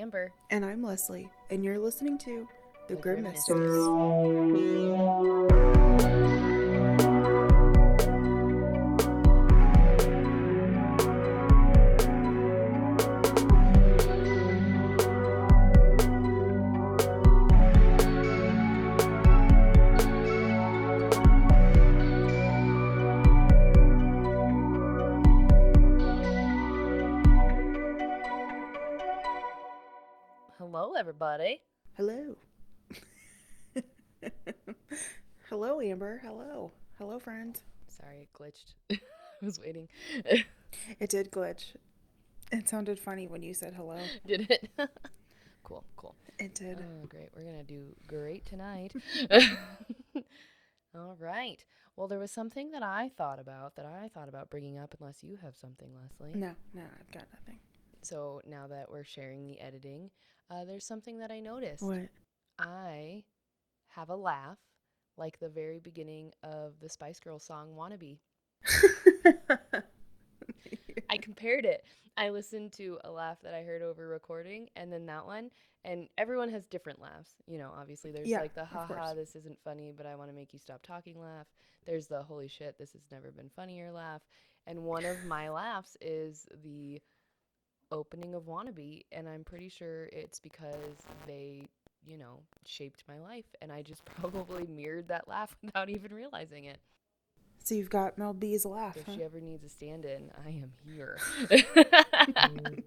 Amber. And I'm Lesley, and you're listening to The, The Grim Grim Mistress. Amber. Hello. Hello, friends. Sorry, it glitched. I was waiting. It did glitch. It sounded funny when you said hello. Did it? cool, cool. It did. Oh, great. We're going to do great tonight. All right. Well, there was something that I thought about that I thought about bringing up, unless you have something, Lesley. No, no, I've got nothing. So now that we're sharing the editing, uh, there's something that I noticed. What? I have a laugh like the very beginning of the Spice Girls song Wannabe. I compared it. I listened to a laugh that I heard over recording and then that one. And everyone has different laughs. You know, obviously there's Yeah, like the haha, this isn't funny, but I want to make you stop talking laugh. There's the holy shit, this has never been funnier laugh. And one of my laughs is the opening of Wannabe. And I'm pretty sure it's because they, you know, shaped my life. And I just probably mirrored that laugh without even realizing it. so you've got Mel B's laugh. If huh? she ever needs a stand in, I am here.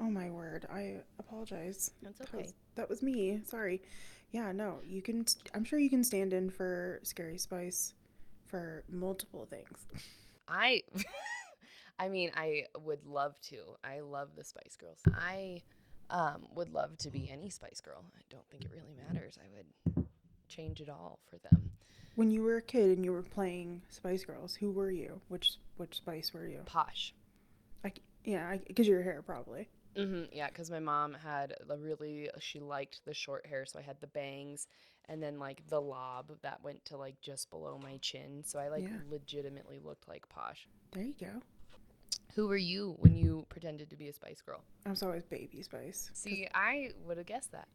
Oh my word! I apologize. That's That okay. was, that was me. Sorry. Yeah, no, you can. I'm sure you can stand in for Scary Spice for multiple things. I I mean, I would love to. I love the Spice Girls. I um would love to be any Spice Girl. I don't think it really matters. I would change it all for them. When you were a kid and you were playing Spice Girls, who were you? Which which Spice were you? Posh. I, c- yeah, because your hair probably. Mm-hmm, yeah, because my mom had a really, she liked the short hair, so I had the bangs and then like the lob that went to like just below my chin. So I like Yeah. legitimately looked like Posh. There you go. Who were you when you pretended to be a Spice Girl? I was always Baby Spice. See, I would have guessed that.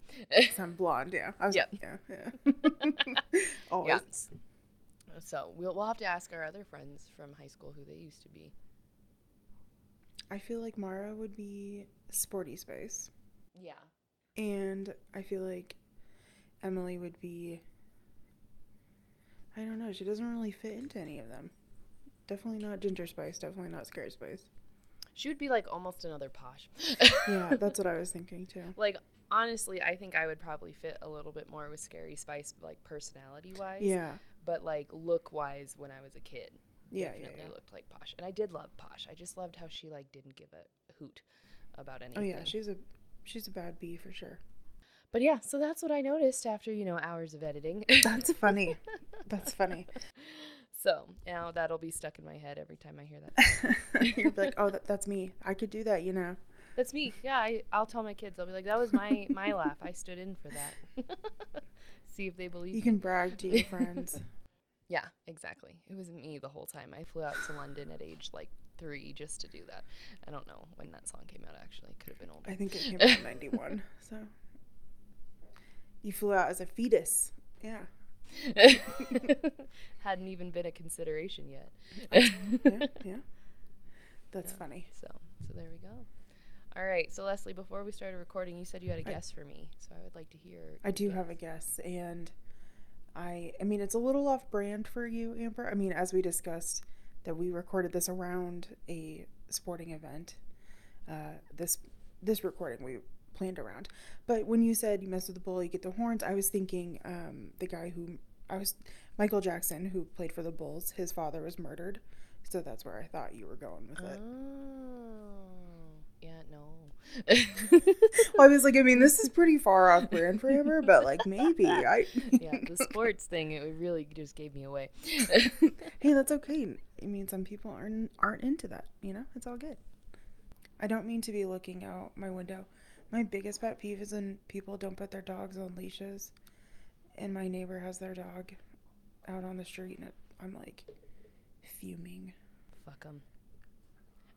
I'm blonde. Yeah. I was, Yep. Yeah. Yeah. always. Yeah. So we'll, we'll have to ask our other friends from high school who they used to be. I feel like Mara would be Sporty Spice, Yeah. and I feel like Emily would be. I don't know. She doesn't really fit into any of them. Definitely not Ginger Spice. Definitely not Scary Spice. She would be like almost another posh. Yeah, that's what I was thinking too. like honestly, I think I would probably fit a little bit more with Scary Spice, like personality wise. Yeah. But like look wise, when I was a kid, Yeah. Yeah. definitely yeah. looked like Posh, and I did love Posh. I just loved how she like didn't give a hoot about anything. Oh yeah, she's a she's a bad bee for sure. But yeah, so that's what I noticed after you know hours of editing. That's funny. That's funny. So now that'll be stuck in my head every time I hear that. You're like, oh, that, that's me. I could do that, you know. That's me. Yeah, I, I'll tell my kids. I'll be like, that was my my laugh. I stood in for that. See if they believe. You me. can brag to your friends. Yeah, exactly. It was me the whole time. I flew out to London at age like three just to do that. I don't know when that song came out. Actually, could have been older. I think it came out in '91. So you flew out as a fetus. Yeah. Hadn't even been a consideration yet. Yeah. Yeah. That's Yeah. funny. So, so there we go. All right. So Lesley, before we started recording, you said you had a I- guess for me. So I would like to hear. I do have a guess. guess, and I I mean it's a little off brand for you, Amber. I mean, as we discussed, that we recorded this around a sporting event. Uh, this this recording we planned around, but when you said you mess with the bull, you get the horns. I was thinking um, the guy who I was Michael Jackson, who played for the Bulls. His father was murdered, so that's where I thought you were going with it. Oh, yeah. No. Well, I was like, I mean, this is pretty far off brand for Amber, but like maybe I. yeah, the sports thing, it really just gave me away. hey, that's okay. I mean, some people aren't aren't into that. You know, it's all good. I don't mean to be looking out my window. My biggest pet peeve is when people don't put their dogs on leashes, and my neighbor has their dog out on the street, and it, I'm like fuming. Fuck them.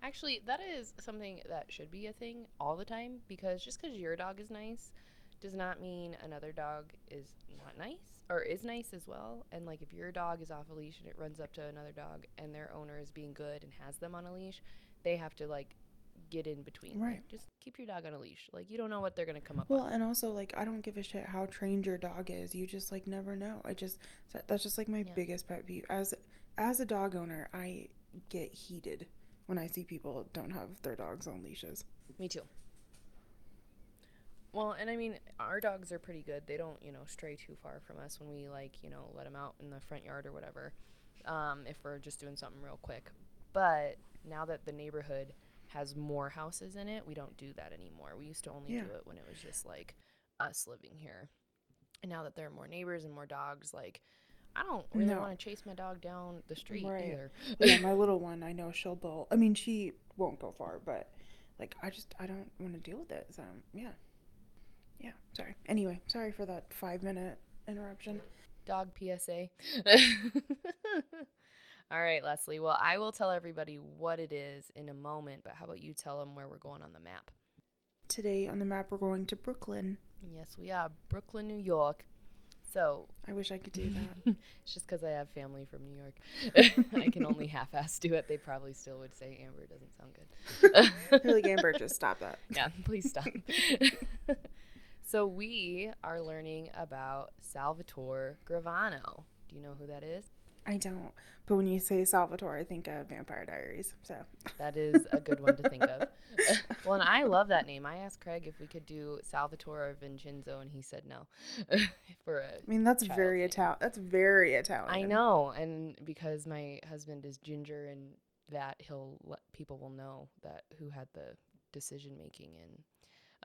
Actually, that is something that should be a thing all the time because just because your dog is nice does not mean another dog is not nice or is nice as well. And like if your dog is off a leash and it runs up to another dog and their owner is being good and has them on a leash, they have to like get in between. Like, Right. just keep your dog on a leash. Like you don't know what they're gonna come up with. Well, on. and also like I don't give a shit how trained your dog is. You just like never know. I just that's just like my Yeah. biggest pet peeve. As as a dog owner, I get heated when I see people don't have their dogs on leashes. Me too. Well, and I mean, our dogs are pretty good. They don't, you know, stray too far from us when we like, you know, let them out in the front yard or whatever. Um, if we're just doing something real quick. But now that the neighborhood has more houses in it, we don't do that anymore. We used to only Yeah. do it when it was just like us living here. And now that there are more neighbors and more dogs, like I don't really No. want to chase my dog down the street Right. either. yeah, my little one, I know she'll bolt. I mean, she won't go far, but like I just I don't want to deal with it. So yeah, yeah. Sorry. Anyway, sorry for that five minute interruption. Dog PSA. All right, Lesley. Well, I will tell everybody what it is in a moment, but how about you tell them where we're going on the map? Today on the map, we're going to Brooklyn. Yes, we are Brooklyn, New York. So I wish I could do that. it's just because I have family from New York. I can only half ass do it. They probably still would say Amber doesn't sound good. You're like Amber, just stop that. yeah, please stop. so we are learning about Salvatore Gravano. Do you know who that is? I don't. But when you say Salvatore, I think of Vampire Diaries. So That is a good one to think of. well, and I love that name. I asked Craig if we could do Salvatore or Vincenzo, and he said no. For a, I mean, that's very. Italian. That's very Italian. I know, and because my husband is ginger, and that he'll let people will know that who had the decision making and.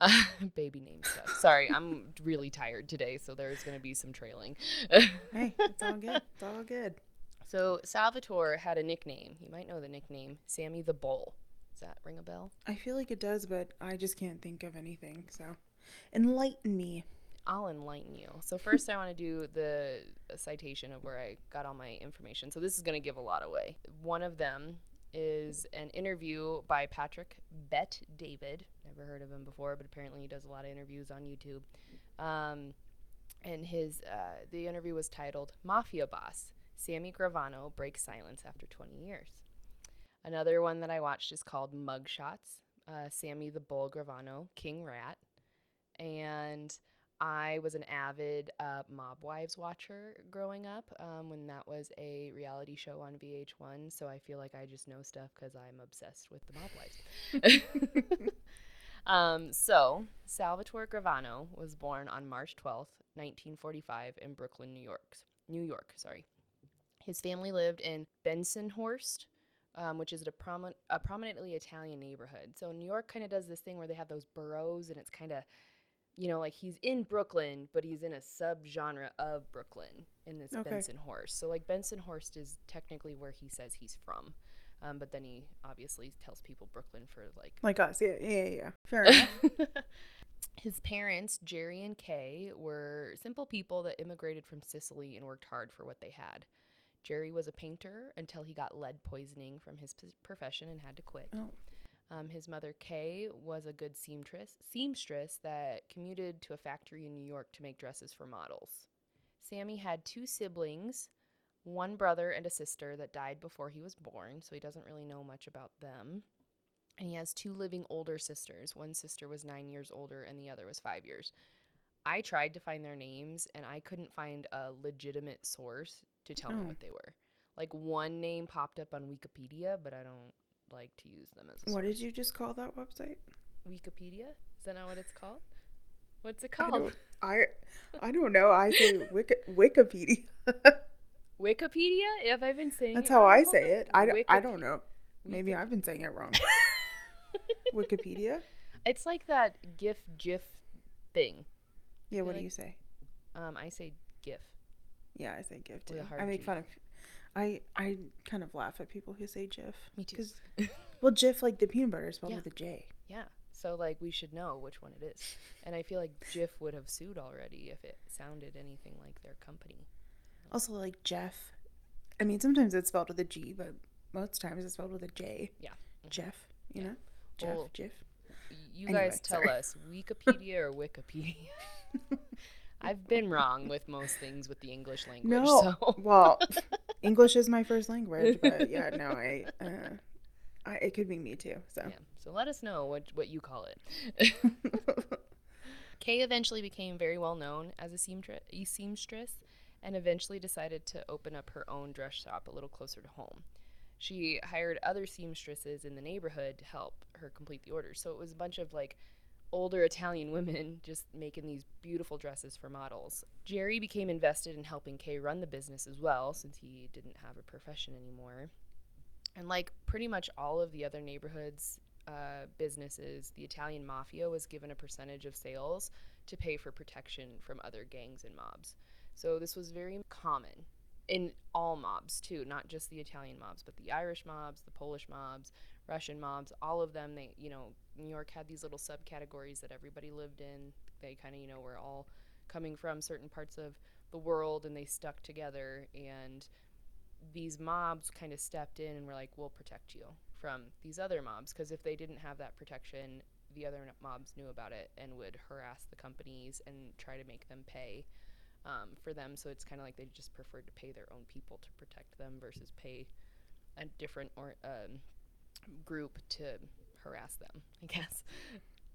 Uh, baby name stuff. Sorry, I'm really tired today, so there's going to be some trailing. Hey, it's all good. It's all good. So Salvatore had a nickname. You might know the nickname Sammy the Bull. Does that ring a bell? I feel like it does, but I just can't think of anything. So enlighten me. I'll enlighten you. So first, I want to do the citation of where I got all my information. So this is going to give a lot away. One of them is an interview by Patrick Bet David. Never heard of him before, but apparently he does a lot of interviews on YouTube. Um, and his uh, the interview was titled "Mafia Boss Sammy Gravano Breaks Silence After 20 Years." Another one that I watched is called Mugshots. Uh, Sammy the Bull Gravano, King Rat, and I was an avid uh, Mob Wives watcher growing up um, when that was a reality show on VH1. So I feel like I just know stuff because I'm obsessed with the Mob Wives. um, so Salvatore Gravano was born on March 12th, 1945, in Brooklyn, New York. New York, sorry. His family lived in Bensonhurst, um, which is a, promi- a prominently Italian neighborhood. So New York kind of does this thing where they have those boroughs, and it's kind of, you know, like he's in Brooklyn, but he's in a subgenre of Brooklyn in this Okay. Bensonhurst. So like Bensonhurst is technically where he says he's from, um, but then he obviously tells people Brooklyn for like Like us. Yeah, yeah, yeah, yeah. Fair enough. His parents, Jerry and Kay, were simple people that immigrated from Sicily and worked hard for what they had. Jerry was a painter until he got lead poisoning from his p- profession and had to quit. Oh. Um, his mother, Kay, was a good seamstress, seamstress that commuted to a factory in New York to make dresses for models. Sammy had two siblings, one brother and a sister that died before he was born, so he doesn't really know much about them. And he has two living older sisters. One sister was nine years older, and the other was five years. I tried to find their names, and I couldn't find a legitimate source to tell me Oh. what they were. Like one name popped up on Wikipedia, but I don't like to use them as a what did you just call that website? Wikipedia? Is that not what it's called? What's it I called? don't, I, I don't know. I say Wiki, Wikipedia. Wikipedia? Have I been saying That's how I say it. I don't, I don't know. Maybe I've been saying it wrong. Wikipedia? It's like that GIF GIF thing. Yeah, what do you say? Um, I say GIF. Yeah, I say GIF With a too. I make fun of. I I kind of laugh at people who say GIF. Me too. 'Cause- well, GIF like the peanut butter is spelled Yeah. with a J. Yeah. So like we should know which one it is. And I feel like Jif would have sued already if it sounded anything like their company. Also, like Jeff. I mean, sometimes it's spelled with a G, but most times it's spelled with a J. Yeah. Mhm. Jeff. You Yeah. know, Jeff, Well, Jeff. You Anyway, guys tell sorry. us Wikipedia or Wikipedia. I've been wrong with most things with the English language. No, So well, English is my first language, but yeah, no, I, uh, I, it could be me too. So, yeah. So let us know what what you call it. Kay eventually became very well known as a seamstress, a seamstress and eventually decided to open up her own dress shop a little closer to home. She hired other seamstresses in the neighborhood to help her complete the orders. So it was a bunch of like older Italian women just making these beautiful dresses for models. Jerry became invested in helping Kay run the business as well since he didn't have a profession anymore. And like pretty much all of the other neighborhoods uh, businesses, the Italian mafia was given a percentage of sales to pay for protection from other gangs and mobs. So this was very common in all mobs too, not just the Italian mobs, but the Irish mobs, the Polish mobs, Russian mobs, all of them. They, you know, New York had these little subcategories that everybody lived in. They kind of, you know, were all coming from certain parts of the world, and they stuck together. And these mobs kind of stepped in and were like, "We'll protect you from these other mobs," because if they didn't have that protection, the other mobs knew about it and would harass the companies and try to make them pay um, for them. So it's kind of like they just preferred to pay their own people to protect them versus pay a different or um, group to harass them. I guess.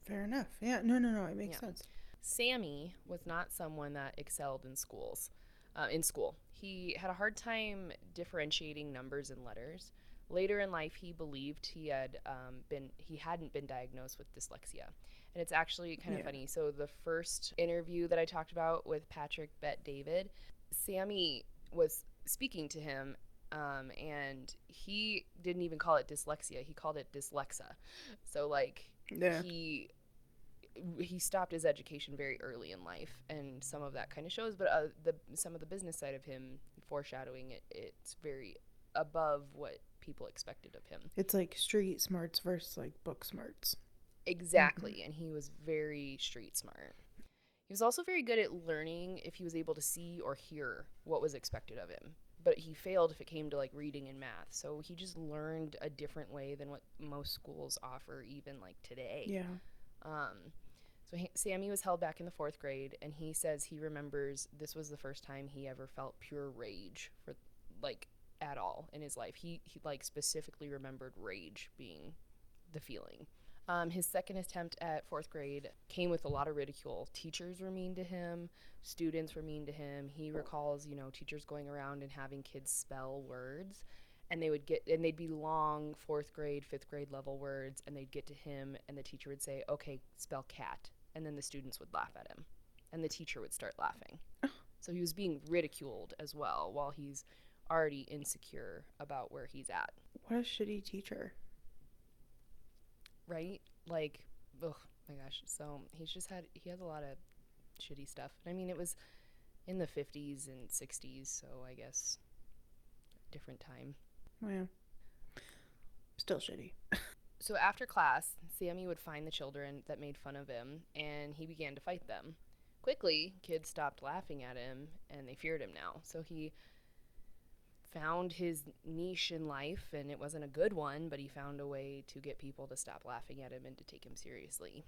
fair enough. Yeah, no, no, no, it makes Yeah. sense. Sammy was not someone that excelled in schools. Uh, in school, he had a hard time differentiating numbers and letters. Later in life, he believed he had um, been he hadn't been diagnosed with dyslexia, and it's actually kind of Yeah. funny. So the first interview that I talked about with Patrick Bet David, Sammy was speaking to him, um, and he didn't even call it dyslexia. He called it dyslexa. So like Yeah. he he stopped his education very early in life and some of that kind of shows but uh, the some of the business side of him foreshadowing it it's very above what people expected of him It's like street smarts versus like book smarts. exactly and he was very street smart he was also very good at learning if he was able to see or hear what was expected of him but he failed if it came to like reading and math so he just learned a different way than what most schools offer even like today Yeah. Um, so he, Sammy was held back in the fourth grade, and he says he remembers this was the first time he ever felt pure rage for like at all in his life. He he like specifically remembered rage being the feeling. Um, his second attempt at fourth grade came with a lot of ridicule. Teachers were mean to him, students were mean to him. He recalls, you know, teachers going around and having kids spell words, and they would get and they'd be long fourth grade, fifth grade level words, and they'd get to him, and the teacher would say, "Okay, spell cat," and then the students would laugh at him, and the teacher would start laughing. so he was being ridiculed as well, while he's already insecure about where he's at. What a shitty teacher. Right? Like, oh my gosh. So he's just had he has a lot of shitty stuff. I mean, it was in the fifties and sixties, so I guess different time. Yeah. Still shitty. So after class, Sammy would find the children that made fun of him, and he began to fight them. Quickly, kids stopped laughing at him, and they feared him now. So he found his niche in life, and it wasn't a good one, but he found a way to get people to stop laughing at him and to take him seriously.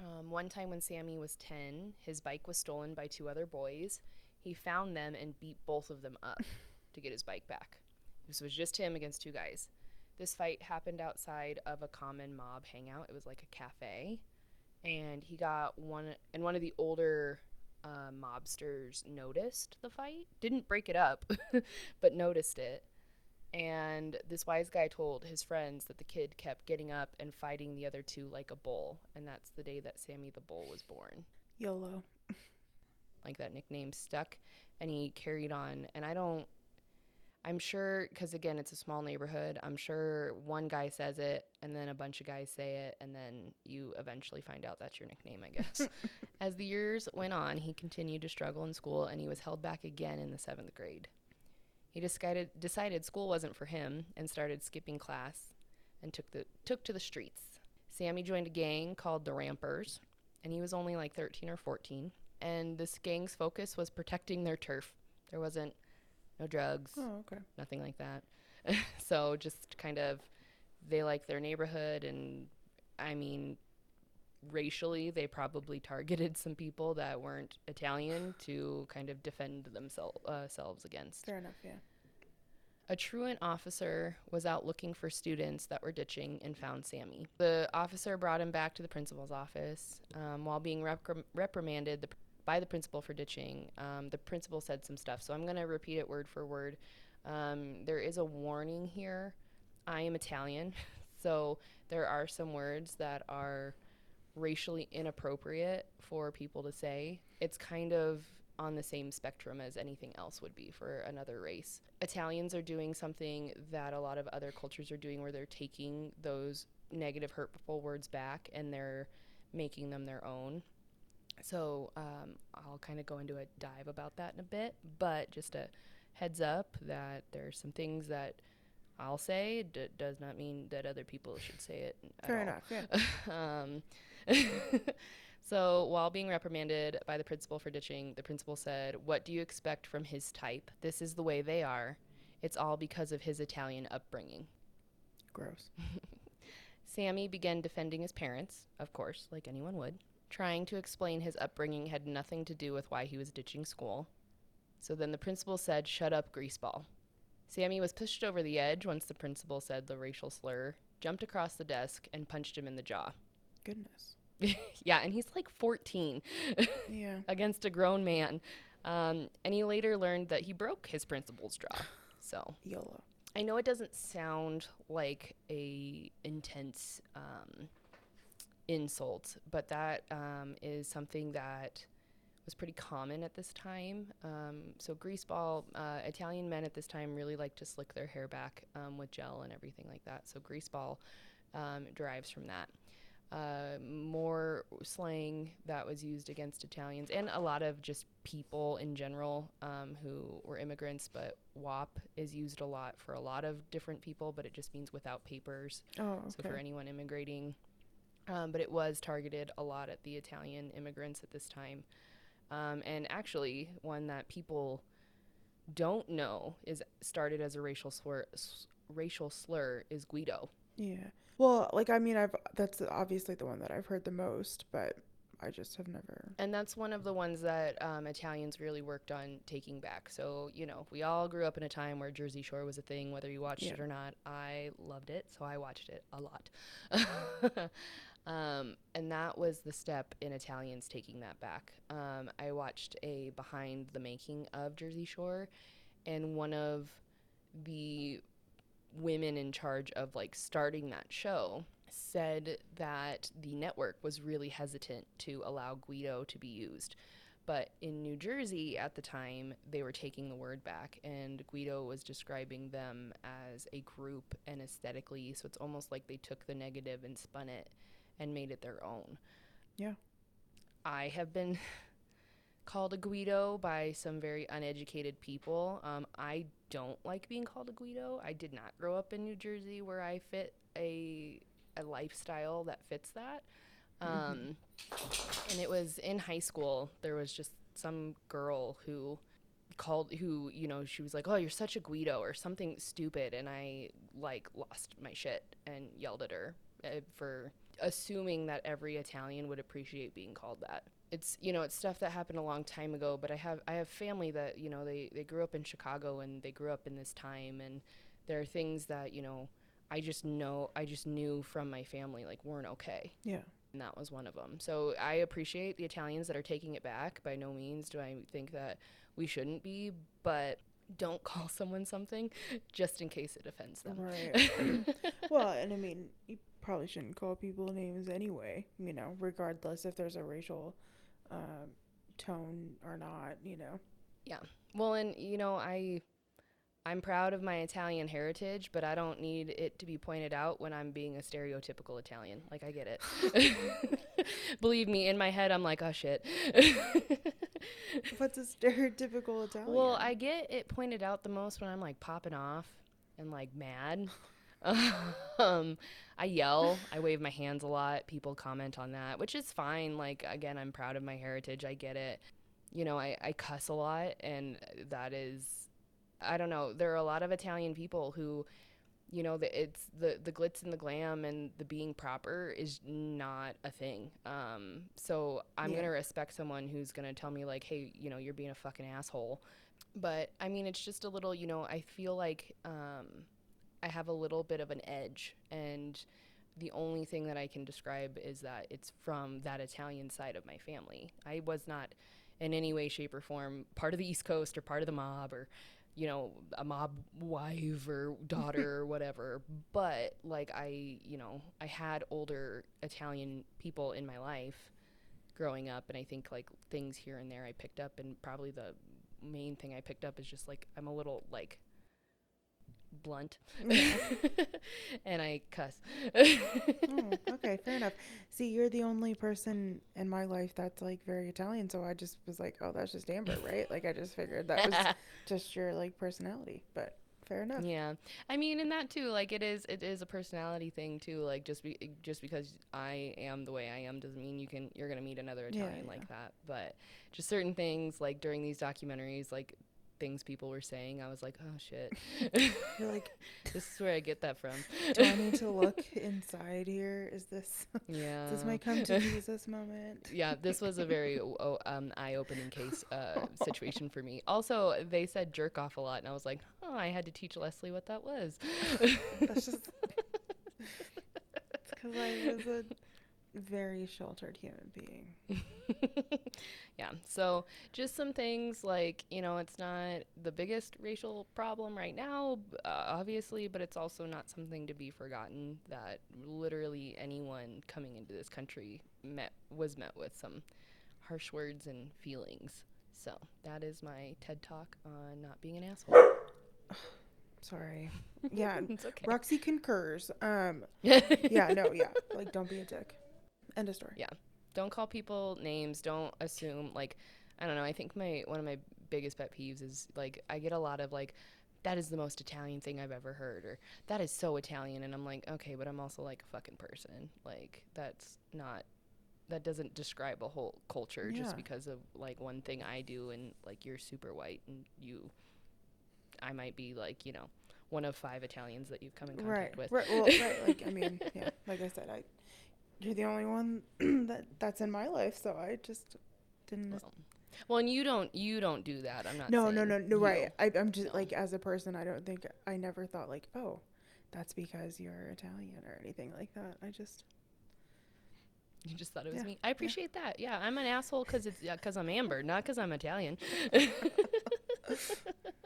Um, one time when Sammy was 10, his bike was stolen by two other boys. He found them and beat both of them up to get his bike back. This was just him against two guys. This fight happened outside of a common mob hangout. It was like a cafe. And he got one, and one of the older uh, mobsters noticed the fight. Didn't break it up, but noticed it. And this wise guy told his friends that the kid kept getting up and fighting the other two like a bull. And that's the day that Sammy the Bull was born. YOLO. Like that nickname stuck. And he carried on. And I don't, I'm sure, because again, it's a small neighborhood. I'm sure one guy says it, and then a bunch of guys say it, and then you eventually find out that's your nickname, I guess. As the years went on, he continued to struggle in school, and he was held back again in the seventh grade. He decided decided school wasn't for him, and started skipping class, and took the took to the streets. Sammy joined a gang called the Rampers, and he was only like 13 or 14. And this gang's focus was protecting their turf. There wasn't no drugs, Oh, okay. nothing like that. so just kind of they like their neighborhood and I mean racially they probably targeted some people that weren't Italian to kind of defend themselves uh, selves against. Fair enough. Yeah. A truant officer was out looking for students that were ditching and found Sammy. The officer brought him back to the principal's office. Um, while being reprim- reprimanded the, by the principal for ditching, um, the principal said some stuff. So I'm going to repeat it word for word. Um, there is a warning here. I am Italian, so there are some words that are racially inappropriate for people to say. It's kind of on the same spectrum as anything else would be for another race. Italians are doing something that a lot of other cultures are doing where they're taking those negative, hurtful words back and they're making them their own. So um, I'll kind of go into a dive about that in a bit, but just a heads up that there's some things that I'll say d- does not mean that other people should say it. Fair enough. Yeah. um, so while being reprimanded by the principal for ditching, the principal said, What do you expect from his type? This is the way they are. It's all because of his Italian upbringing. Gross. Sammy began defending his parents, of course, like anyone would, trying to explain his upbringing had nothing to do with why he was ditching school. So then the principal said, Shut up, greaseball. Sammy was pushed over the edge once the principal said the racial slur, jumped across the desk, and punched him in the jaw. Goodness. yeah, and he's like 14 Yeah. against a grown man. Um, and he later learned that he broke his principal's jaw. So YOLO. I know it doesn't sound like a intense um, insult, but that um, is something that was pretty common at this time. Um, so greaseball, uh, Italian men at this time really like to slick their hair back um, with gel and everything like that. So greaseball um, derives from that. Uh, more slang that was used against Italians and a lot of just people in general um, who were immigrants. But WAP is used a lot for a lot of different people, but it just means without papers. Oh, So for anyone immigrating, um, but it was targeted a lot at the Italian immigrants at this time. Um, and actually, one that people don't know is started as a racial slur. S- racial slur is Guido. Yeah. Well, like I mean, I've that's obviously the one that I've heard the most, but I just have never. And that's one of the ones that um, Italians really worked on taking back. So, you know, we all grew up in a time where Jersey Shore was a thing, whether you watched it or not. I loved it, so I watched it a lot. um, and that was the step in Italians taking that back. Um, I watched a behind the making of Jersey Shore, and one of the women in charge of like starting that show said that the network was really hesitant to allow Guido to be used. But in New Jersey at the time, they were taking the word back, and Guido was describing them as a group and aesthetically. So it's almost like they took the negative and spun it and made it their own. Yeah. I have been called a Guido by some very uneducated people. Um, I don't like being called a Guido. I did not grow up in New Jersey where I fit a a lifestyle that fits that. Um, And it was in high school. There was just some girl who called who you know she was like oh you're such a guido or something stupid and i like lost my shit and yelled at her uh, for assuming that every italian would appreciate being called that it's you know it's stuff that happened a long time ago but i have i have family that you know they they grew up in chicago and they grew up in this time and there are things that you know i just know i just knew from my family like weren't okay Yeah. and that was one of them. So I appreciate the Italians that are taking it back. By no means do I think that we shouldn't be, but don't call someone something just in case it offends them. Right. well, and I mean, probably shouldn't call people names anyway. You know, regardless if there's a racial um, tone or not. You know. Yeah. Well, and you know, I I'm proud of my Italian heritage, but I don't need it to be pointed out when I'm being a stereotypical Italian. Like I get it. Believe me, in my head I'm like, "Oh shit." What's a stereotypical Italian? Well, I get it pointed out the most when I'm like popping off and like mad. um, I yell, I wave my hands a lot. People comment on that, which is fine. Like again, I'm proud of my heritage. I get it. You know, I, I cuss a lot, and that is, I don't know. There are a lot of Italian people who you know, the, it's the the glitz and the glam and the being proper is not a thing. Um, so I'm Yeah. gonna respect someone who's gonna tell me like, hey, you know, you're being a fucking asshole. But I mean, it's just a little, you know, I feel like um, I have a little bit of an edge, and the only thing that I can describe is that it's from that Italian side of my family. I was not in any way, shape, or form part of the East Coast or part of the mob or, you know, a mob wife or daughter or whatever. But like I, you know, I had older Italian people in my life growing up, and I think like things here and there I picked up, and probably the main thing I picked up is just like I'm a little like blunt and I cuss. Oh, okay, fair enough. See, you're the only person in my life that's like very Italian, so I just was like, oh, that's just Amber, right? Like I just figured that was just your like personality, but fair enough. yeah. I mean, and that too, like it is it is a personality thing too. Like just be just because I am the way I am doesn't mean you can you're gonna meet another Yeah, Italian like that. But just certain things like during these documentaries, like things people were saying, I was like, oh shit. You're like, this is where I get that from. do I need to look inside here? Is this yeah. is this my come to Jesus moment? yeah, this was a very o- um, eye-opening case uh, situation for me. Also, they said jerk off a lot, and I was like, oh, I had to teach Lesley what that was. That's just because I was a very sheltered human being. yeah, so just some things like, you know, it's not the biggest racial problem right now, uh, obviously, but it's also not something to be forgotten that literally anyone coming into this country met was met with some harsh words and feelings. So that is my TED talk on not being an asshole. Sorry. Yeah, it's okay. Roxy concurs. Um, yeah, no, yeah, like don't be a dick. End of story. Yeah. don't call people names. Don't assume like I don't know. I think my one of my biggest pet peeves is like I get a lot of like that is the most Italian thing I've ever heard or that is so Italian and I'm like okay, but I'm also like a fucking person. Like that's not that doesn't describe a whole culture Yeah. just because of like one thing I do and like you're super white and you I might be like, you know, one of five Italians that you've come in Right, contact with. right, well, right. Like I mean, yeah, like I said, I you're the only one that that's in my life, so I just didn't. Well, well, and you don't you don't do that. I'm not. no, no, no, no. Right. I, I'm just No. like as a person, I don't think I never thought like, oh, that's because you're Italian or anything like that. I just You just thought it was Yeah, me. I appreciate that. Yeah, I'm an asshole because it's because I'm Amber, not because I'm Italian.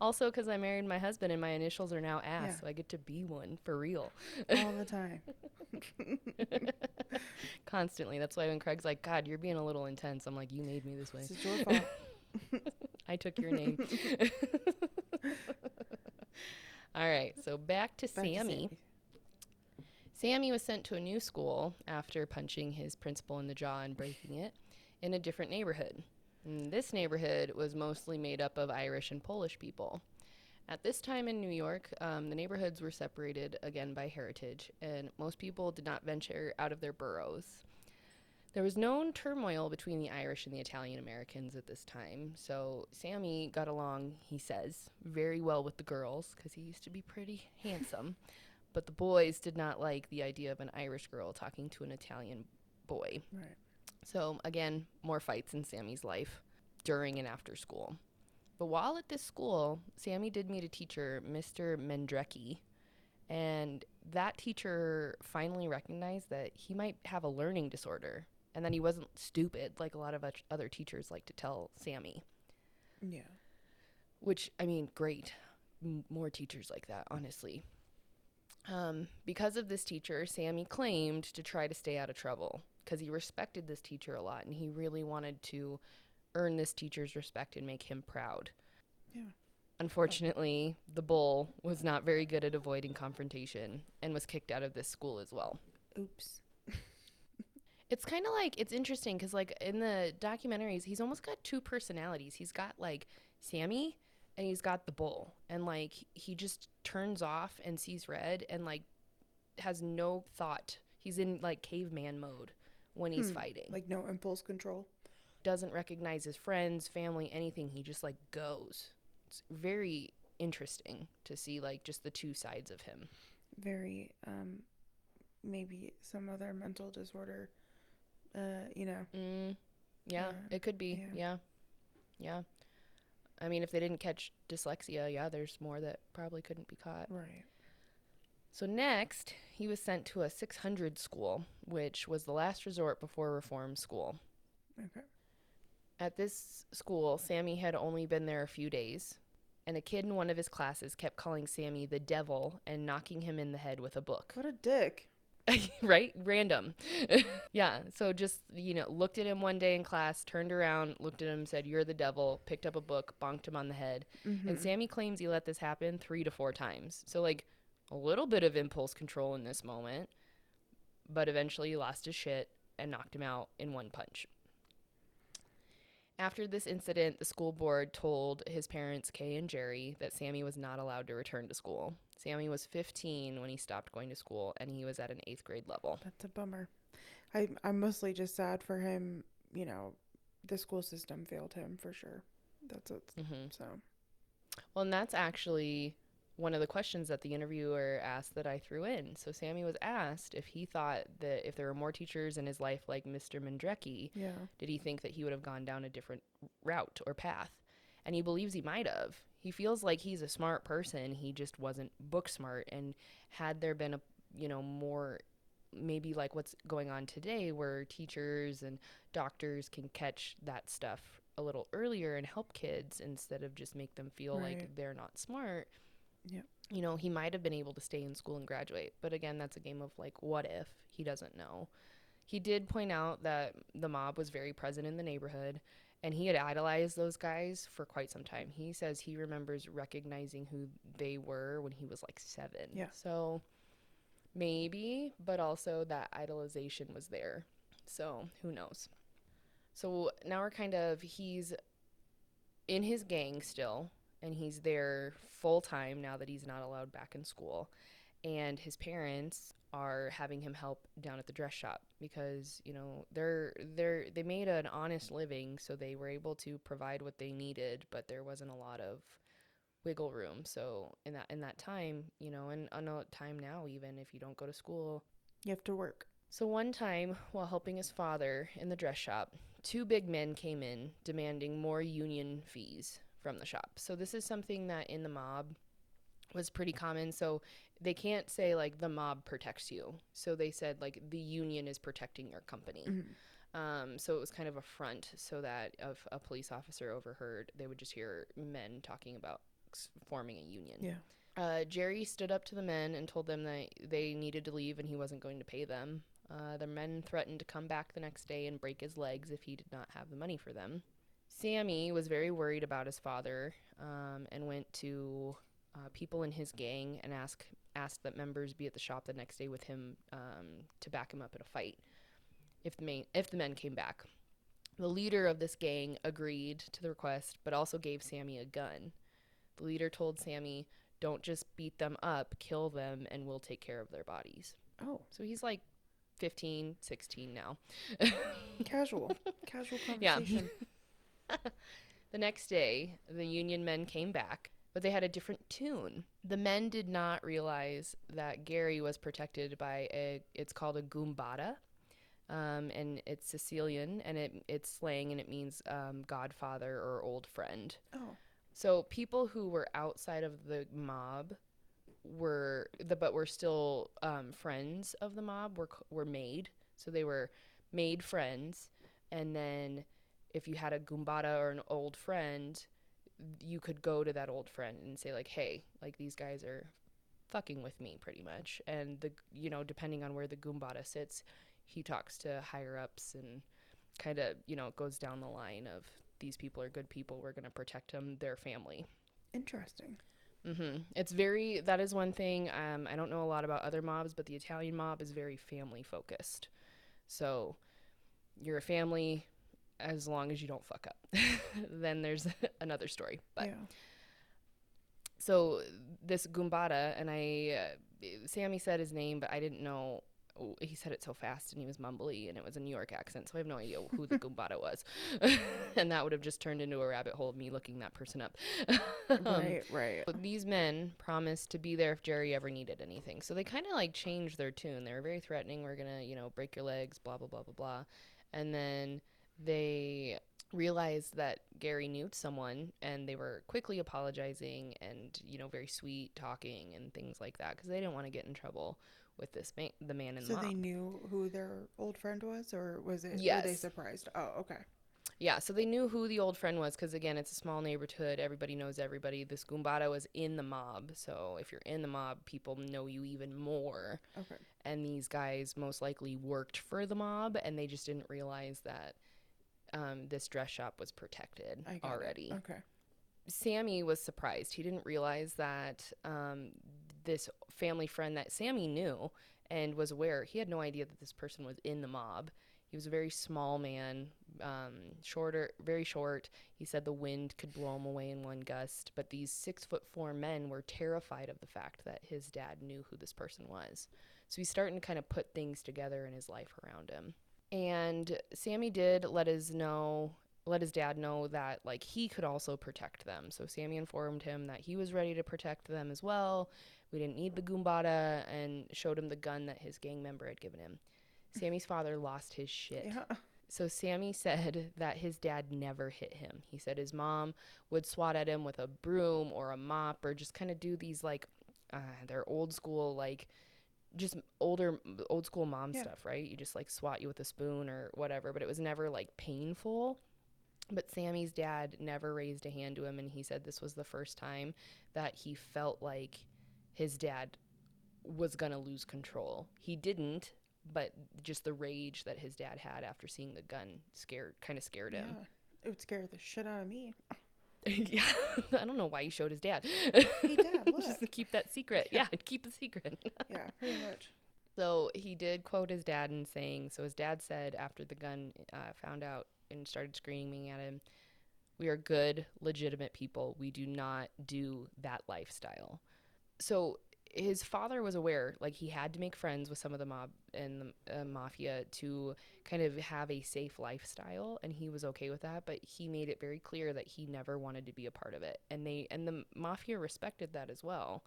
also, because I married my husband and my initials are now ass, Yeah. so I get to be one for real, all the time. constantly. That's why when Craig's like, "God, you're being a little intense," I'm like, "You made me this way. This is your fault. I took your name." All right, so back to Back to Sammy. Sammy was sent to a new school after punching his principal in the jaw and breaking it in a different neighborhood. And this neighborhood was mostly made up of Irish and Polish people. At this time in New York, um, the neighborhoods were separated again by heritage, and most people did not venture out of their boroughs. There was known turmoil between the Irish and the Italian Americans at this time, so Sammy got along, he says, very well with the girls because he used to be pretty handsome. But the boys did not like the idea of an Irish girl talking to an Italian boy. Right. So, again, more fights in Sammy's life during and after school. But while at this school, Sammy did meet a teacher, Mr. Mendrecki, and that teacher finally recognized that he might have a learning disorder and that he wasn't stupid like a lot of other teachers like to tell Sammy. Yeah. Which, I mean, great. M- more teachers like that, honestly. Um, because of this teacher, Sammy claimed to try to stay out of trouble because he respected this teacher a lot and he really wanted to earn this teacher's respect and make him proud. Yeah. Unfortunately, the bull was not very good at avoiding confrontation and was kicked out of this school as well. Oops. It's kind of like it's interesting because like in the documentaries, he's almost got two personalities. He's got like Sammy and he's got the bull, and like he just turns off and sees red and like has no thought. He's in like caveman mode when he's Hmm, fighting. Like no impulse control. doesn't recognize his friends, family, anything. He just like goes. It's very interesting to see like just the two sides of him. Very, um, maybe some other mental disorder. Uh, you know, Mm, yeah, Yeah, it could be. yeah. Yeah. yeah. I mean, if they didn't catch dyslexia, yeah, there's more that probably couldn't be caught. right. So next, he was sent to a 600 school, which was the last resort before reform school. Okay. At this school, Sammy had only been there a few days, and a kid in one of his classes kept calling Sammy the devil and knocking him in the head with a book. What a dick. right? Random. yeah. So just, you know, looked at him one day in class, turned around, looked at him, said, You're the devil, picked up a book, bonked him on the head. Mm-hmm. And Sammy claims he let this happen three to four times. So, like, a little bit of impulse control in this moment, but eventually he lost his shit and knocked him out in one punch. After this incident, the school board told his parents, Kay and Jerry, that Sammy was not allowed to return to school. Sammy was 15 when he stopped going to school, and he was at an eighth grade level. That's a bummer. I I'm mostly just sad for him. You know, the school system failed him for sure. That's it. hmm So Well, and that's actually one of the questions that the interviewer asked that I threw in. So Sammy was asked if he thought that if there were more teachers in his life like Mr. Mandrecki, yeah, did he think that he would have gone down a different route or path? And he believes he might have. He feels like he's a smart person. He just wasn't book smart. And had there been a, you know, more maybe like what's going on today where teachers and doctors can catch that stuff a little earlier and help kids instead of just make them feel like they're not smart. Yep. You know, he might have been able to stay in school and graduate. But again, that's a game of like what if? He doesn't know. He did point out that the mob was very present in the neighborhood and he had idolized those guys for quite some time. He says he remembers recognizing who they were when he was like 7. Yeah. So maybe, but also that idolization was there. So, who knows. So, now we're kind of he's in his gang still and he's there full time now that he's not allowed back in school. And his parents are having him help down at the dress shop because you know they're they're they made an honest living so they were able to provide what they needed but there wasn't a lot of wiggle room so in that in that time you know and on a time now even if you don't go to school you have to work. so one time, while helping his father in the dress shop, two big men came in demanding more union fees from the shop. So this is something that in the mob was pretty common. So they can't say like the mob protects you. So they said like the union is protecting your company. Mhm. Um, so it was kind of a front so that if a police officer overheard, they would just hear men talking about forming a union. Yeah. Uh, Jerry stood up to the men and told them that they needed to leave and he wasn't going to pay them. Uh, the men threatened to come back the next day and break his legs if he did not have the money for them. Sammy was very worried about his father um, and went to uh, people in his gang and ask, asked that members be at the shop the next day with him um, to back him up in a fight if the, main, if the men came back. The leader of this gang agreed to the request, but also gave Sammy a gun. The leader told Sammy, don't just beat them up, kill them, and we'll take care of their bodies. Oh, So he's like 15, 16 now. casual, casual conversation. Yeah. The next day, the Union men came back, but they had a different tune. The men did not realize that Gary was protected by a, it's called a gumbada. Um, and it's Sicilian, and it it's slang, and it means um, godfather or old friend. Oh, So people who were outside of the mob were the but were still um, friends of the mob were were made. So they were made friends, and then if you had a gumbada or an old friend, you could go to that old friend and say like, "Hey, like these guys are fucking with me pretty much." And the you know depending on where the gumbada sits, he talks to higher ups and kind of you know goes down the line of these people are good people. We're gonna protect them, their family. interesting. Mm-hmm. It's very that is one thing. Um, I don't know a lot about other mobs, but the Italian mob is very family focused. So you're a family as long as you don't fuck up. then there's another story. But yeah. so this Gumbada, and I, uh, Sammy said his name, but I didn't know oh, he said it so fast and he was mumbly and it was a New York accent, so I have no idea who the Goombata was. and that would have just turned into a rabbit hole of me looking that person up. Um, right, right. but these men promised to be there if Jerry ever needed anything. So they kind of like changed their tune. They were very threatening. We're going to, you know, break your legs, blah, blah, blah, blah, blah. And then they realized that Gary knew someone and they were quickly apologizing and, you know, very sweet talking and things like that because they didn't want to get in trouble with this man, the man in the So they knew who their old friend was, or was it? Were they surprised? Oh, okay. Yeah, so they knew who the old friend was because again, it's a small neighborhood. Everybody knows everybody. This Goombata was in the mob, so if you're in the mob, people know you even more. Okay. And these guys most likely worked for the mob, and they just didn't realize that um, this dress shop was protected got it. already. Okay. Sammy was surprised. He didn't realize that um, this family friend that Sammy knew and was aware, he had no idea that this person was in the mob. He was a very small man, um, shorter, very short. He said the wind could blow him away in one gust. But these six foot four men were terrified of the fact that his dad knew who this person was. So he's starting to kind of put things together in his life around him. And Sammy did let his know let his dad know that like he could also protect them. So Sammy informed him that he was ready to protect them as well. We didn't need the Goombata and showed him the gun that his gang member had given him. Sammy's father lost his shit. Yeah. So Sammy said that his dad never hit him. He said his mom would swat at him with a broom or a mop or just kind of do these like uh, their old school like just older old school mom Yeah. stuff, right? You just like swat you with a spoon or whatever, but it was never like painful. But Sammy's dad never raised a hand to him and he said this was the first time that he felt like his dad was going to lose control. He didn't, but just the rage that his dad had after seeing the gun scared kind of scared him. Yeah. It would scare the shit out of me. Yeah. I don't know why he showed his dad. Dad, just look. to keep that secret. Yeah, keep the secret. Yeah, pretty much. So he did quote his dad in saying, so his dad said after the gun uh, found out and started screaming at him, we are good, legitimate people. We do not do that lifestyle. So his father was aware, like he had to make friends with some of the mob and the uh, mafia to kind of have a safe lifestyle, and he was okay with that. But he made it very clear that he never wanted to be a part of it, and they and the mafia respected that as well,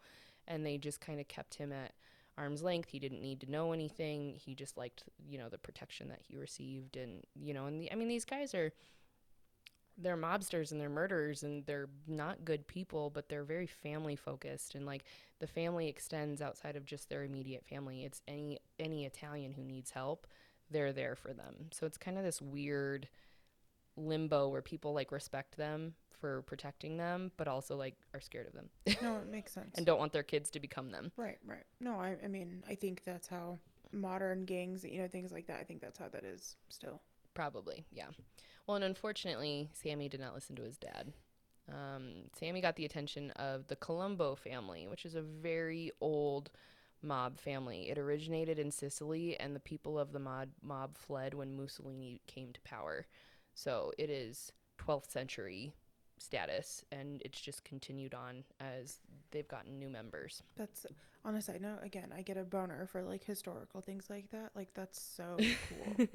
and they just kind of kept him at arm's length. He didn't need to know anything. He just liked, you know, the protection that he received, and you know, and the, I mean, these guys are they're mobsters and they're murderers and they're not good people, but they're very family focused and like the family extends outside of just their immediate family. It's any any Italian who needs help, they're there for them. So it's kind of this weird limbo where people like respect them for protecting them, but also like are scared of them No, it makes sense. and don't want their kids to become them. right, right. No, I, I mean, I think that's how modern gangs, you know, things like that. I think that's how that is still. Probably, yeah. Well, and unfortunately, Sammy did not listen to his dad. Um, Sammy got the attention of the Colombo family, which is a very old mob family. It originated in Sicily, and the people of the mob, mob fled when Mussolini came to power. So it is 12th century status, and it's just continued on as they've gotten new members. That's on a side note. Again, I get a boner for like historical things like that. Like that's so cool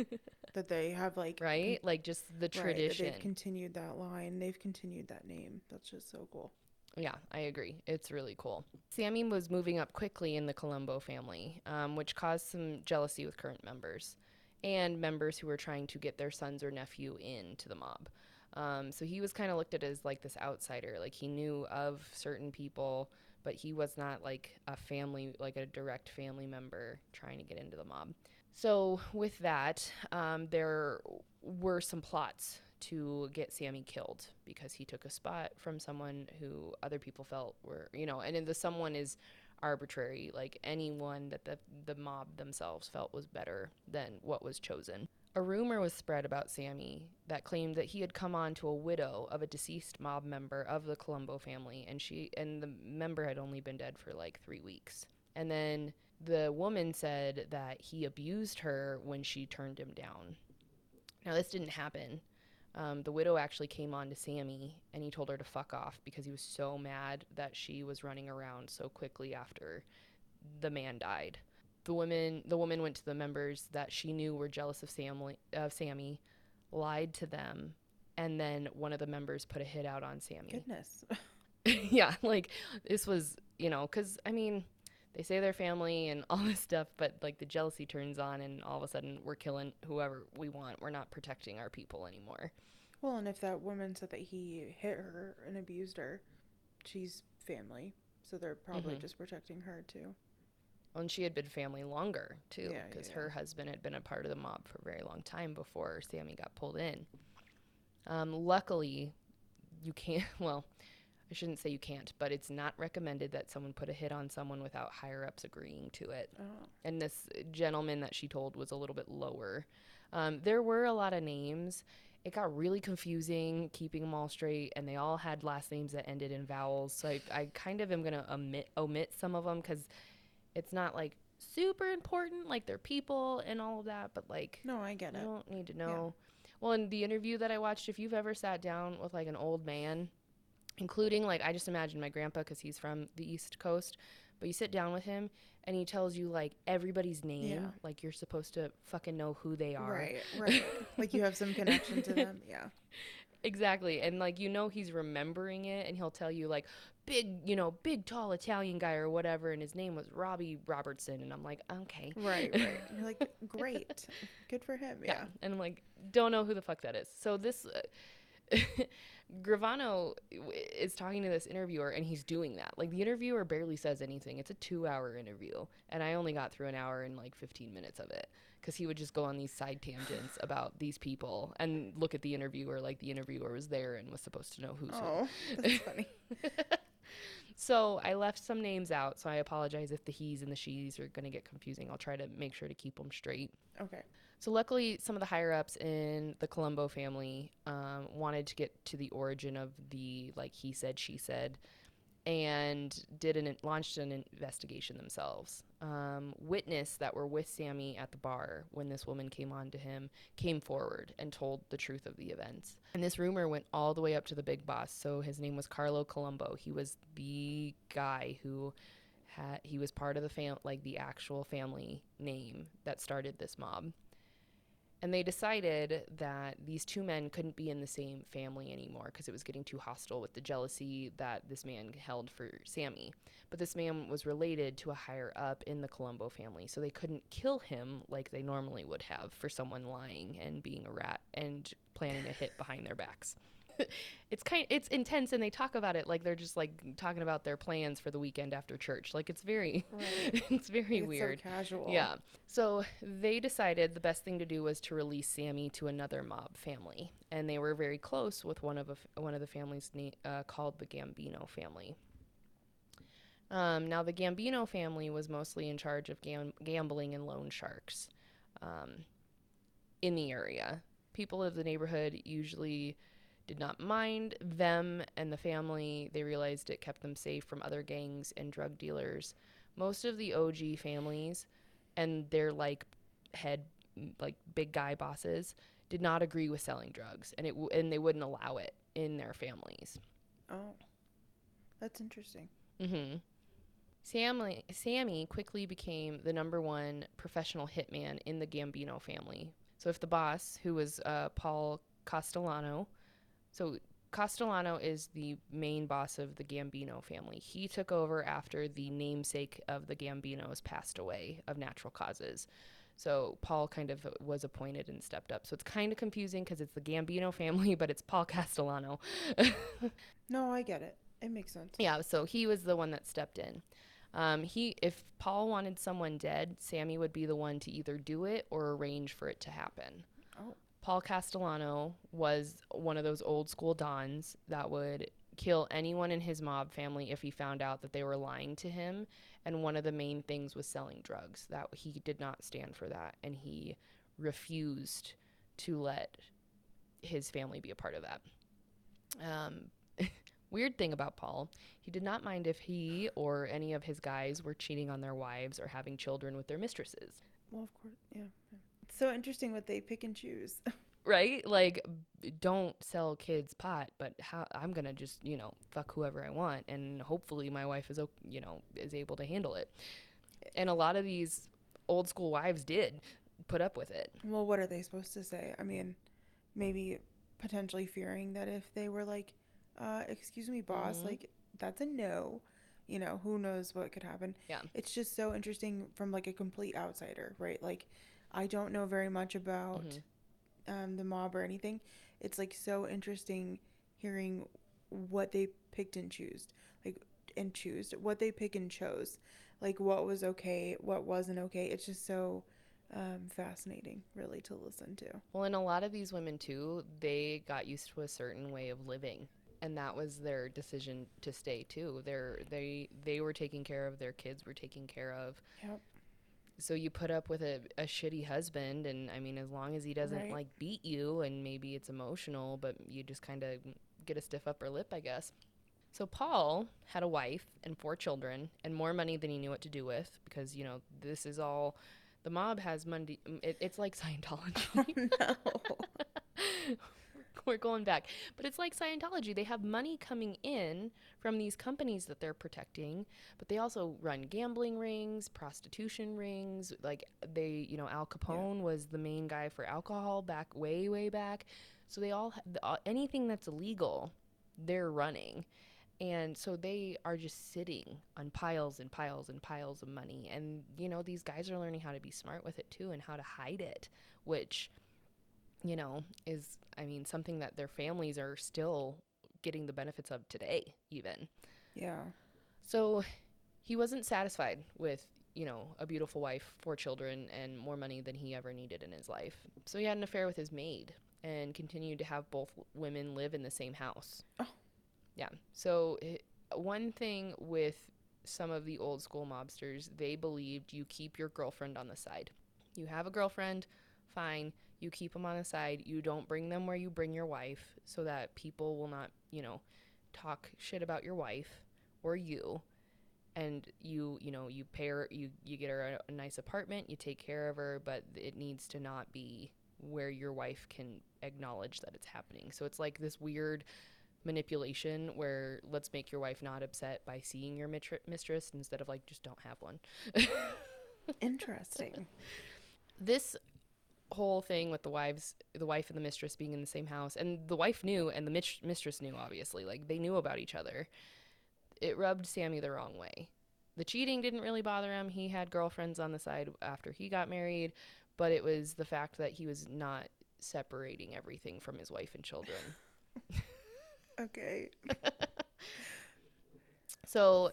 that they have like con- Right? Like just the right, tradition. they've continued that line. They've continued that name. That's just so cool. Yeah, I agree. It's really cool. Sammy was moving up quickly in the Colombo family, um, which caused some jealousy with current members and members who were trying to get their sons or nephew into the mob. Um, so he was kind of looked at as like this outsider. Like he knew of certain people, but he was not like a family, like a direct family member trying to get into the mob. So with that, um, there were some plots to get Sammy killed because he took a spot from someone who other people felt were, you know, and the someone is arbitrary, like anyone that the the mob themselves felt was better than what was chosen. A rumor was spread about Sammy that claimed that he had come on to a widow of a deceased mob member of the Colombo family, and she and the member had only been dead for like three weeks. And then the woman said that he abused her when she turned him down. Now this didn't happen. Um, the widow actually came on to Sammy and he told her to fuck off because he was so mad that she was running around so quickly after the man died. The women the woman went to the members that she knew were jealous of Sammy, of Sammy, lied to them, and then one of the members put a hit out on Sammy. Goodness. yeah, like this was, you know, because I mean, they say they're family and all this stuff, but like the jealousy turns on, and all of a sudden we're killing whoever we want. We're not protecting our people anymore. Well, and if that woman said that he hit her and abused her, she's family, so they're probably Mhm. just protecting her too. And she had been family longer too, Yeah, yeah, because yeah. her husband had been a part of the mob for a very long time before Sammy got pulled in. Um, luckily, you can't. Well, I shouldn't say you can't, but it's not recommended that someone put a hit on someone without higher ups agreeing to it. Oh, and this gentleman that she told was a little bit lower. Um, there were a lot of names. It got really confusing keeping them all straight, and they all had last names that ended in vowels. So I, I kind of am gonna omit omit some of them because it's not like super important, like they're people and all of that. But like, no, I get you it. don't need to know. Well, in the interview that I watched, if you've ever sat down with like an old man, including like I just imagine my grandpa because he's from the East Coast, but you sit down with him and he tells you like everybody's name, Yeah. like you're supposed to fucking know who they are. Right, right. like you have some connection to them. Yeah. Exactly. And like you know he's remembering it and he'll tell you like big, you know, big tall Italian guy or whatever and his name was Robbie Robertson and I'm like, "Okay." Right, right. You're like, great. Good for him. Yeah. And I'm like, don't know who the fuck that is. So this uh, Gravano is talking to this interviewer and he's doing that. Like the interviewer barely says anything. It's a 2-hour interview and I only got through an hour and like 15 minutes of it cuz he would just go on these side tangents about these people and look at the interviewer like the interviewer was there and was supposed to know who's who. Oh, that's funny. So I left some names out, so I apologize if the he's and the she's are going to get confusing. I'll try to make sure to keep them straight. Okay. So luckily, some of the higher ups in the Colombo family um, wanted to get to the origin of the like he said she said, and did an launched an investigation themselves. Um, witness that were with Sammy at the bar when this woman came on to him came forward and told the truth of the events. And this rumor went all the way up to the big boss. So his name was Carlo Colombo. He was the guy who had he was part of the fam like the actual family name that started this mob. And they decided that these two men couldn't be in the same family anymore because it was getting too hostile with the jealousy that this man held for Sammy. But this man was related to a higher up in the Colombo family, so they couldn't kill him like they normally would have for someone lying and being a rat and planning a hit behind their backs. it's kind it's intense and they talk about it like they're just like talking about their plans for the weekend after church. Like it's very Right. it's very It's weird. So casual. Yeah. So they decided the best thing to do was to release Sammy to another mob family, and they were very close with one of a one of the families na- uh, called the Gambino family. Um, now the Gambino family was mostly in charge of gam- gambling and loan sharks um, in the area. People of the neighborhood usually did not mind them and the family. They realized it kept them safe from other gangs and drug dealers. Most of the OG families and their like head like big guy bosses did not agree with selling drugs and it w- and they wouldn't allow it in their families. Oh, that's interesting. Mhm. Sammy Sammy quickly became the number one professional hitman in the Gambino family. So if the boss, who was uh, Paul Castellano, so Castellano is the main boss of the Gambino family. He took over after the namesake of the Gambinos passed away of natural causes. So Paul kind of was appointed and stepped up. So it's kind of confusing because it's the Gambino family, but it's Paul Castellano. No, I get it. It makes sense. Yeah, so he was the one that stepped in. Um, he, if Paul wanted someone dead, Sammy would be the one to either do it or arrange for it to happen. Oh. Paul Castellano was one of those old school dons that would kill anyone in his mob family if he found out that they were lying to him. And one of the main things was selling drugs. That he did not stand for that, and he refused to let his family be a part of that. Um, weird thing about Paul, he did not mind if he or any of his guys were cheating on their wives or having children with their mistresses. Well, of course, yeah. yeah. It's so interesting what they pick and choose. right? Like, don't sell kids pot, but how I'm gonna just you know fuck whoever I want, and hopefully my wife is you know is able to handle it. And a lot of these old school wives did put up with it. Well, what are they supposed to say? I mean, maybe potentially fearing that if they were like, uh, excuse me, boss, Mhm. like that's a no. You know, who knows what could happen. Yeah. It's just so interesting from like a complete outsider, right? Like I don't know very much about Mhm. um, the mob or anything. It's like so interesting hearing what they picked and chose, like and choose what they pick and chose, like what was okay, what wasn't okay. It's just so um, fascinating, really, to listen to. Well, and a lot of these women too, they got used to a certain way of living, and that was their decision to stay too. They're, they they were taking care of their kids, were taking care of. Yep. So you put up with a, a shitty husband, and I mean, as long as he doesn't Right. like beat you, and maybe it's emotional, but you just kind of get a stiff upper lip, I guess. So Paul had a wife and four children, and more money than he knew what to do with, because you know this is all. The mob has money It, it's like Scientology. no. We're going back. But it's like Scientology. They have money coming in from these companies that they're protecting, but they also run gambling rings, prostitution rings. Like they, you know, Al Capone was the main guy for alcohol back way, way back. So they all, uh, anything that's illegal, they're running. And so they are just sitting on piles and piles and piles of money. And, you know, these guys are learning how to be smart with it too and how to hide it, which you know, is, I mean, something that their families are still getting the benefits of today, even. Yeah. So he wasn't satisfied with, you know, a beautiful wife, four children, and more money than he ever needed in his life. So he had an affair with his maid and continued to have both women live in the same house. Oh. Yeah. So one thing with some of the old school mobsters, they believed you keep your girlfriend on the side. You have a girlfriend, fine. You keep them on the side. You don't bring them where you bring your wife so that people will not, you know, talk shit about your wife or you. And you, you know, you pay her, you, you get her a, a nice apartment, you take care of her, but it needs to not be where your wife can acknowledge that it's happening. So it's like this weird manipulation where let's make your wife not upset by seeing your mitri- mistress instead of like just don't have one. Interesting. this whole thing with the wives the wife and the mistress being in the same house. And the wife knew and the mit- mistress knew obviously. Like they knew about each other. It rubbed sammy the wrong way. The cheating didn't really bother him. He had girlfriends on the side after he got married but it was the fact that he was not separating everything from his wife and children. Okay. So,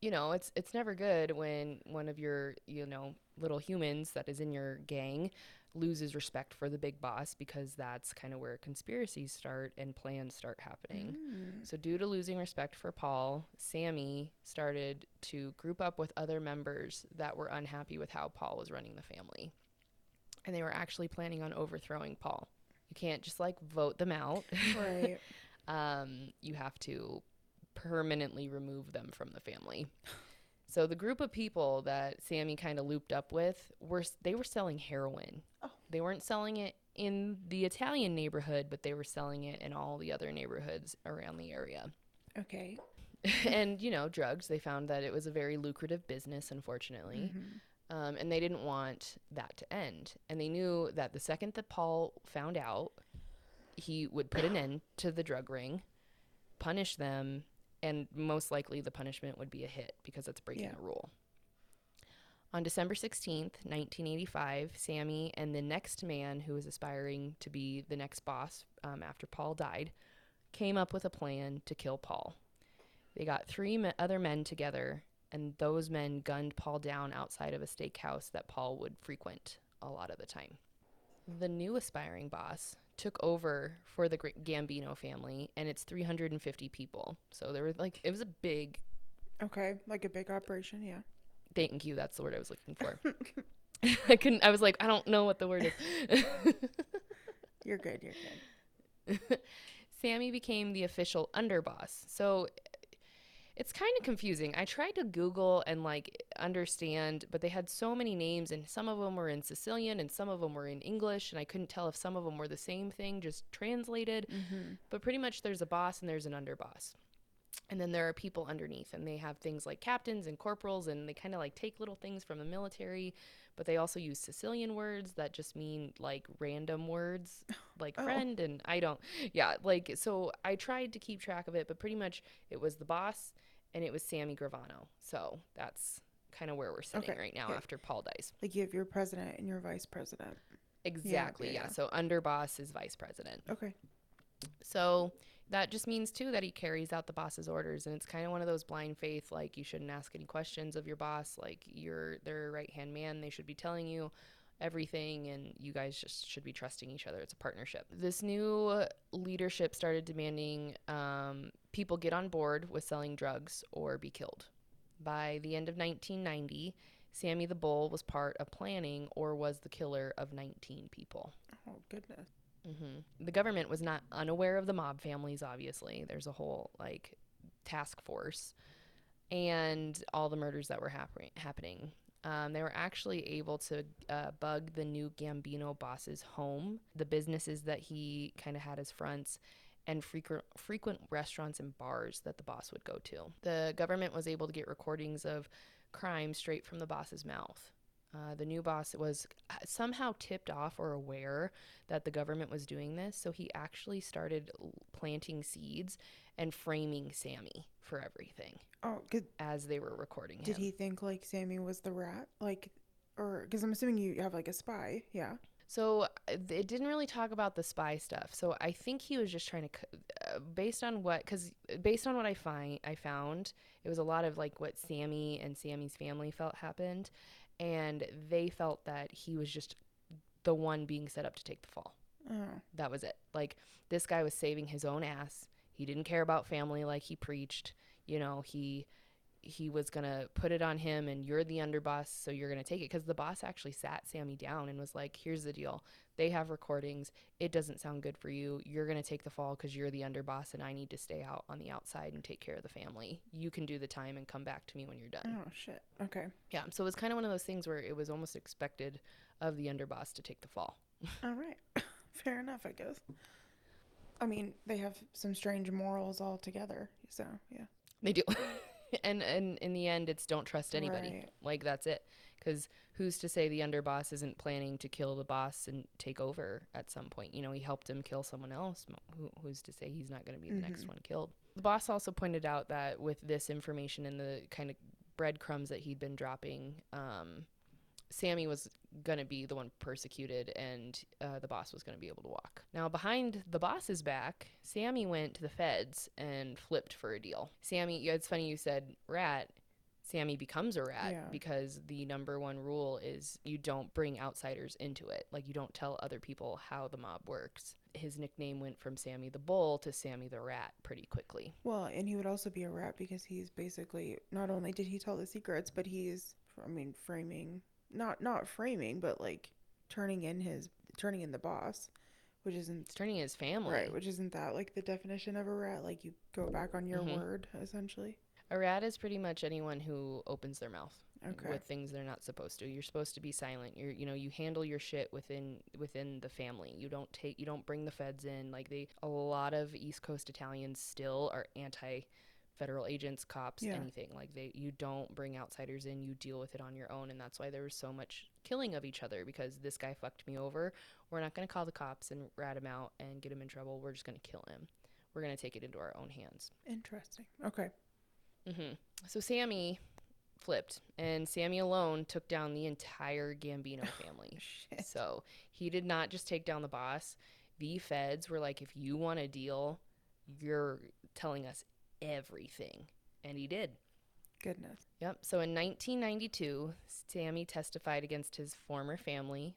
you know, it's it's never good when one of your, you know, little humans that is in your gang loses respect for the big boss because that's kind of where conspiracies start and plans start happening. Mm. So, due to losing respect for Paul, Sammy started to group up with other members that were unhappy with how Paul was running the family. And they were actually planning on overthrowing Paul. You can't just like vote them out. Right. um, you have to permanently remove them from the family. So the group of people that Sammy kind of looped up with were they were selling heroin. Oh. They weren't selling it in the Italian neighborhood, but they were selling it in all the other neighborhoods around the area. Okay. and you know, drugs. They found that it was a very lucrative business, unfortunately. Mhm. Um, and they didn't want that to end. And they knew that the second that Paul found out, he would put an end to the drug ring, punish them, and most likely the punishment would be a hit because it's breaking Yeah. a rule. On December 16th, 1985, Sammy and the next man who was aspiring to be the next boss um, after Paul died came up with a plan to kill Paul. They got three me- other men together and those men gunned Paul down outside of a steakhouse that Paul would frequent a lot of the time. The new aspiring boss took over for the Gambino family, and it's 350 people. So there was like, it was a big, Okay. Like a big operation. Yeah. thank you, that's the word I was looking for. I couldn't, I was like, I don't know what the word is. You're good. You're good. Sammy became the official underboss. So it's kind of confusing. I tried to Google and like understand, but they had so many names, and some of them were in Sicilian and some of them were in English, and I couldn't tell if some of them were the same thing, just translated. Mm-hmm. But pretty much there's a boss and there's an underboss. And then there are people underneath, and they have things like captains and corporals, and they kind of like take little things from the military, but they also use Sicilian words that just mean like random words, like Oh. friend. And I don't, yeah, like, so I tried to keep track of it, but pretty much it was the boss and it was Sammy Gravano. So that's kind of where we're sitting Okay, right now okay. after Paul dies. Like you have your president and your vice president. Exactly, yeah. yeah. So underboss is vice president. Okay. So that just means too that he carries out the boss's orders and it's kind of one of those blind faith like you shouldn't ask any questions of your boss like you're their right hand man they should be telling you everything and you guys just should be trusting each other it's a partnership this new leadership started demanding um, people get on board with selling drugs or be killed by the end of 1990 sammy the bull was part of planning or was the killer of 19 people Oh goodness. hmm The government was not unaware of the mob families, obviously. There's a whole, like, task force and all the murders that were happen- happening. Um, they were actually able to uh, bug the new Gambino boss's home, the businesses that he kind of had as fronts, and frequent frequent restaurants and bars that the boss would go to. The government was able to get recordings of crime straight from the boss's mouth. Uh, the new boss was uh, somehow tipped off or aware that the government was doing this, so he actually started planting seeds and framing Sammy for everything Oh, good. as they were recording him. Did he think like Sammy was the rat? Like, or because I'm assuming you have like a spy. Yeah. So uh, it didn't really talk about the spy stuff. So I think he was just trying to, uh, based on what, because based on what I find, I found it was a lot of like what Sammy and Sammy's family felt happened, and they felt that he was just the one being set up to take the fall. Oh. That was it. Like this guy was saving his own ass. He didn't care about family like he preached. You know, he he was going to put it on him and you're the underboss, so you're going to take it cuz the boss actually sat Sammy down and was like, "Here's the deal. They have recordings. It doesn't sound good for you. You're going to take the fall cuz you're the underboss and I need to stay out on the outside and take care of the family. You can do the time and come back to me when you're done." Oh shit. Okay. Yeah, so it was kind of one of those things where it was almost expected of the underboss to take the fall. All right. Fair enough, I guess. I mean, they have some strange morals altogether. So yeah. They do. and and in the end it's don't trust anybody. Right. Like that's it. Cuz who's to say the underboss isn't planning to kill the boss and take over at some point? You know, he helped him kill someone else. Who, who's to say he's not going to be the next Mhm. one killed? The boss also pointed out that with this information and the kind of breadcrumbs that he'd been dropping, um, Sammy was going to be the one persecuted and uh, the boss was going to be able to walk. Now, behind the boss's back, Sammy went to the feds and flipped for a deal. Sammy, it's funny you said rat. Sammy becomes a rat Yeah. because the number one rule is you don't bring outsiders into it. Like, you don't tell other people how the mob works. His nickname went from Sammy the Bull to Sammy the Rat pretty quickly. Well, and he would also be a rat because he's basically not only did he tell the secrets, but he's I mean framing not not framing, but like turning in his turning in the boss, which isn't It's turning his family. right, which isn't that like the definition of a rat? Like you go back on your Mhm. word essentially. A rat is pretty much anyone who opens their mouth. Okay. with things they're not supposed to. You're supposed to be silent. You're you know, you handle your shit within within the family. You don't take you don't bring the feds in. Like they a lot of East Coast Italians still are anti federal agents, cops, Yeah. anything. Like they you don't bring outsiders in. You deal with it on your own and that's why there was so much killing of each other because this guy fucked me over. We're not going to call the cops and rat him out and get him in trouble. We're just going to kill him. We're going to take it into our own hands. Interesting. Okay. hmm So Sammy flipped, and Sammy alone took down the entire Gambino family. So he did not just take down the boss. The feds were like, if you want a deal, you're telling us everything. And he did. Goodness. Yep. So in 1992, Sammy testified against his former family.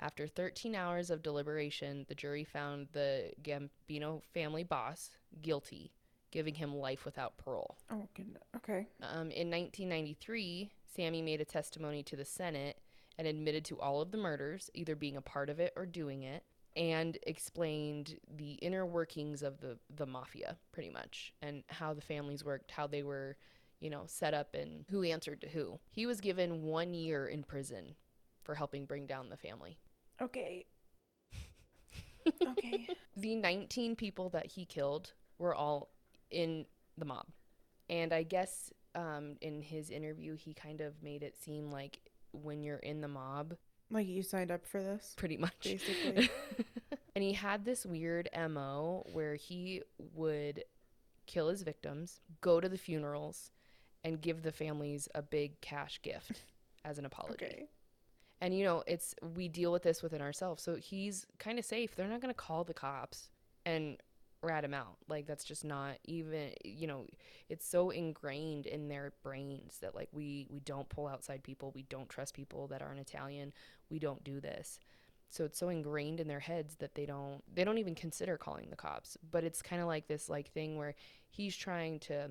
After 13 hours of deliberation, the jury found the Gambino family boss guilty, giving him life without parole. Oh goodness. Okay. Um, in 1993, Sammy made a testimony to the Senate and admitted to all of the murders, either being a part of it or doing it, and explained the inner workings of the, the mafia, pretty much, and how the families worked, how they were, you know, set up, and who answered to who. He was given one year in prison for helping bring down the family. Okay. okay. The 19 people that he killed were all in the mob. And I guess um, in his interview, he kind of made it seem like when you're in the mob, Like you signed up for this, pretty much. basically. and he had this weird MO where he would kill his victims, go to the funerals, and give the families a big cash gift as an apology. okay. And you know, it's we deal with this within ourselves. So he's kind of safe. They're not going to call the cops and rat him out. Like that's just not even, you know, it's so ingrained in their brains that like we we don't pull outside people. We don't trust people that aren't Italian. We don't do this. So it's so ingrained in their heads that they don't they don't even consider calling the cops. But it's kind of like this like thing where he's trying to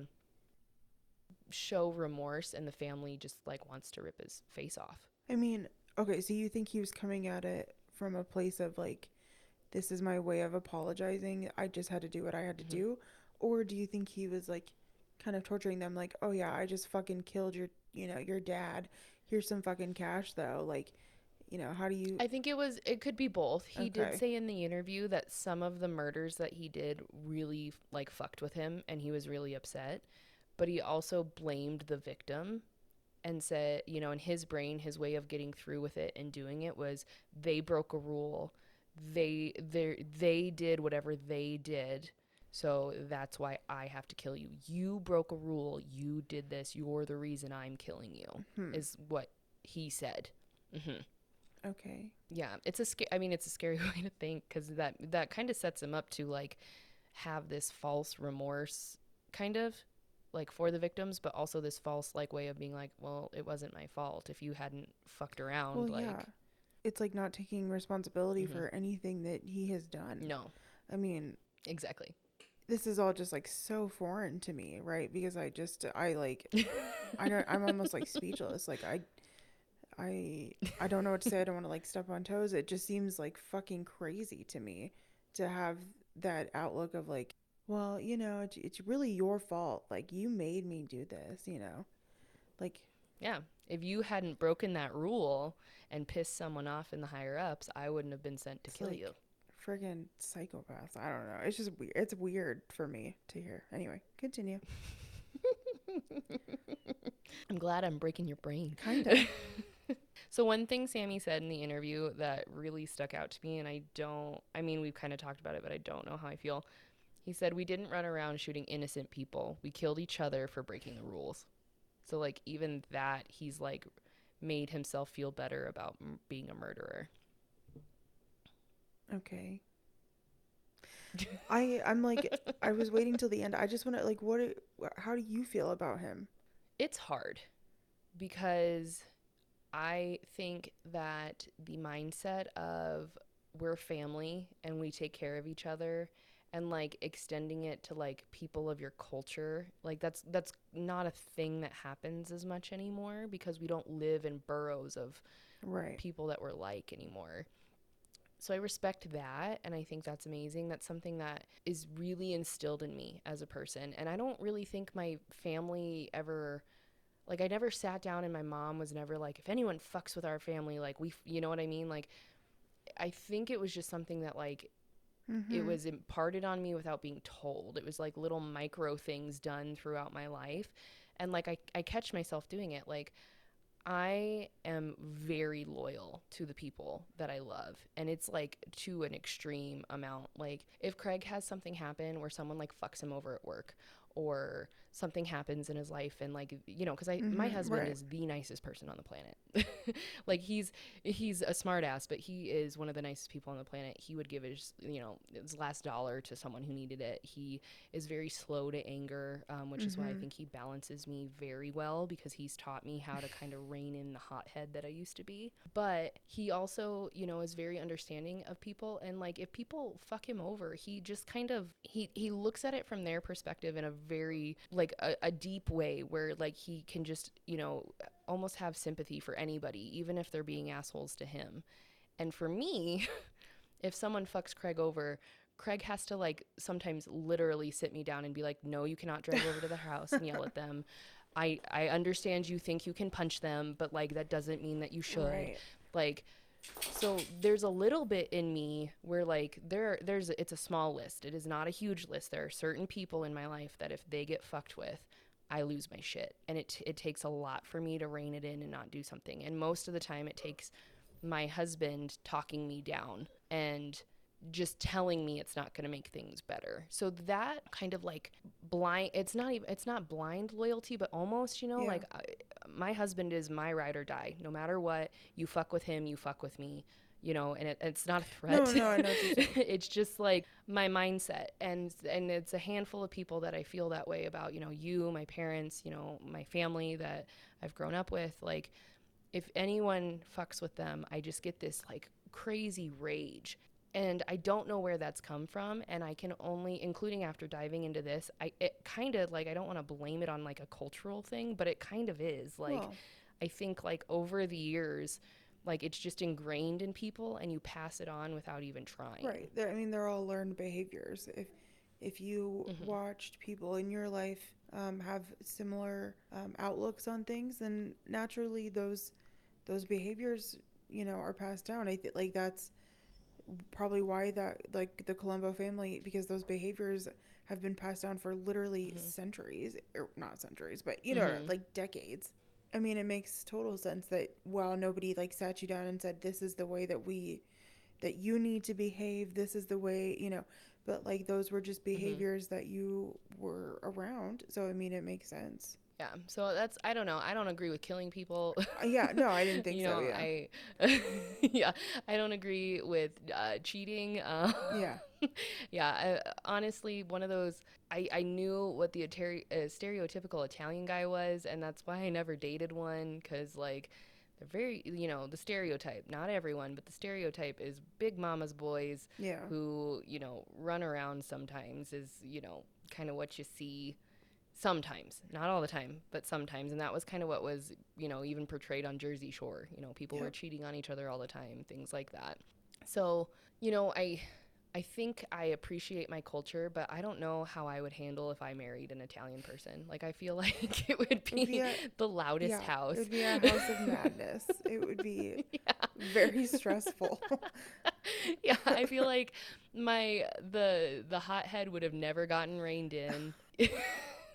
show remorse and the family just like wants to rip his face off. I mean, okay, so you think he was coming at it from a place of like, this is my way of apologizing. I just had to do what I had to Mhm. do. Or do you think he was like kind of torturing them like, oh yeah, I just fucking killed your, you know, your dad. Here's some fucking cash though. Like, you know, how do you I think it was it could be both. He Okay. did say in the interview that some of the murders that he did really like fucked with him and he was really upset, but he also blamed the victim and said, you know, in his brain his way of getting through with it and doing it was they broke a rule. They they they did whatever they did. So that's why I have to kill you. You broke a rule. You did this. You're the reason I'm killing you. Hmm. Is what he said. hmm Okay. yeah it's a sca- i mean it's a scary way to think because that that kind of sets him up to like have this false remorse kind of like for the victims but also this false like way of being like well it wasn't my fault if you hadn't fucked around Well, like yeah. It's like not taking responsibility Mhm. for anything that he has done. no I mean, exactly this is all just like so foreign to me, right? Because I just I like I don't I'm almost like speechless. Like I I I don't know what to say. I don't want to like step on toes. It just seems like fucking crazy to me to have that outlook of like, well, you know, it's, it's really your fault. Like you made me do this, you know. Like yeah if you hadn't broken that rule and pissed someone off in the higher ups i wouldn't have been sent to It's kill like- you friggin' psychopaths. I don't know. It's just weird. It's weird for me to hear. Anyway, continue. i'm glad i'm breaking your brain Kinda. So one thing Sammy said in the interview that really stuck out to me and I don't I mean we've kind of talked about it but I don't know how I feel. He said we didn't run around shooting innocent people. We killed each other for breaking the rules. So like even that he's like made himself feel better about m- being a murderer. Okay. I I'm like I was waiting till the end. I just want to like what how do you feel about him? It's hard because I think that the mindset of we're family and we take care of each other and like extending it to like people of your culture like that's that's not a thing that happens as much anymore because we don't live in boroughs of Right. people that we're like anymore. So I respect that and I think that's amazing. That's something that is really instilled in me as a person. And I don't really think my family ever like I never sat down and my mom was never like if anyone fucks with our family like we you know what I mean? Like I think it was just something that like it Mhm. was imparted on me without being told. It was like little micro things done throughout my life. And like I, I catch myself doing it. Like I am very loyal to the people that I love. And it's like to an extreme amount. Like if Craig has something happen where someone like fucks him over at work or something happens in his life and like you know because i my Mhm, husband right. is the nicest person on the planet like he's he's a smartass, but he is one of the nicest people on the planet. He would give his, you know, his last dollar to someone who needed it. He is very slow to anger, um, which is why I Mhm. think he balances me very well because he's taught me how to kind of rein in the hothead that I used to be. But he also, you know, is very understanding of people, and like if people fuck him over, he just kind of he he looks at it from their perspective in a very like a, a deep way where like he can just you know almost have sympathy for anybody, even if they're being assholes to him. And for me, if someone fucks Craig over, Craig has to like sometimes literally sit me down and be like, "No, you cannot drive over to the house and yell at them. I I understand you think you can punch them, but like that doesn't mean that you should." Right. Like so there's a little bit in me where like there there's it's a small list. It is not a huge list. There are certain people in my life that if they get fucked with, I lose my shit. And it, it takes a lot for me to rein it in and not do something. And most of the time, it takes my husband talking me down and just telling me it's not going to make things better. So that kind of like blind it's not even it's not blind loyalty but almost, you know, Yeah. like I, my husband is my ride or die. No matter what, you fuck with him, you fuck with me. You know, and it, it's not a threat. No, no, I know what you're saying. it's just like my mindset, and and it's a handful of people that I feel that way about. You know, you, my parents, you know, my family that I've grown up with. Like, if anyone fucks with them, I just get this like crazy rage. And I don't know where that's come from. And I can only, including after diving into this, I it kind of like I don't want to blame it on like a cultural thing, but it kind of is. Like I think like over the years, like it's just ingrained in people, and you pass it on without even trying. right. They're, I mean, they're all learned behaviors. If if you Mhm. watched people in your life um, have similar um, outlooks on things, then naturally those those behaviors, you know, are passed down. I think like that's probably why that like the Colombo family because those behaviors have been passed down for literally Mhm. centuries or not centuries but you know Mhm. like decades i mean it makes total sense that while nobody like sat you down and said this is the way that we that you need to behave this is the way you know but like those were just behaviors that you were around so i mean it makes sense Yeah. So that's I don't know. I don't agree with killing people. Uh, yeah no i didn't think you so yeah I yeah, I don't agree with uh, cheating. Uh, yeah yeah, I, honestly, one of those. I, I knew what the ateri- uh, stereotypical Italian guy was, and that's why I never dated one. Cause like, they're very, you know, the stereotype. Not everyone, but the stereotype is big mama's boys yeah who you know run around. Sometimes is you know kind of what you see. Sometimes, not all the time, but sometimes, and that was kind of what was, you know, even portrayed on Jersey Shore. You know, people were cheating on each other all the time, things like that. So, you know, I I think I appreciate my culture, but I don't know how I would handle if I married an Italian person. Like I feel like it would be, be a- the loudest yeah house. it would be a house of madness it would be yeah. very stressful yeah, I feel like my the the hothead would have never gotten reined in.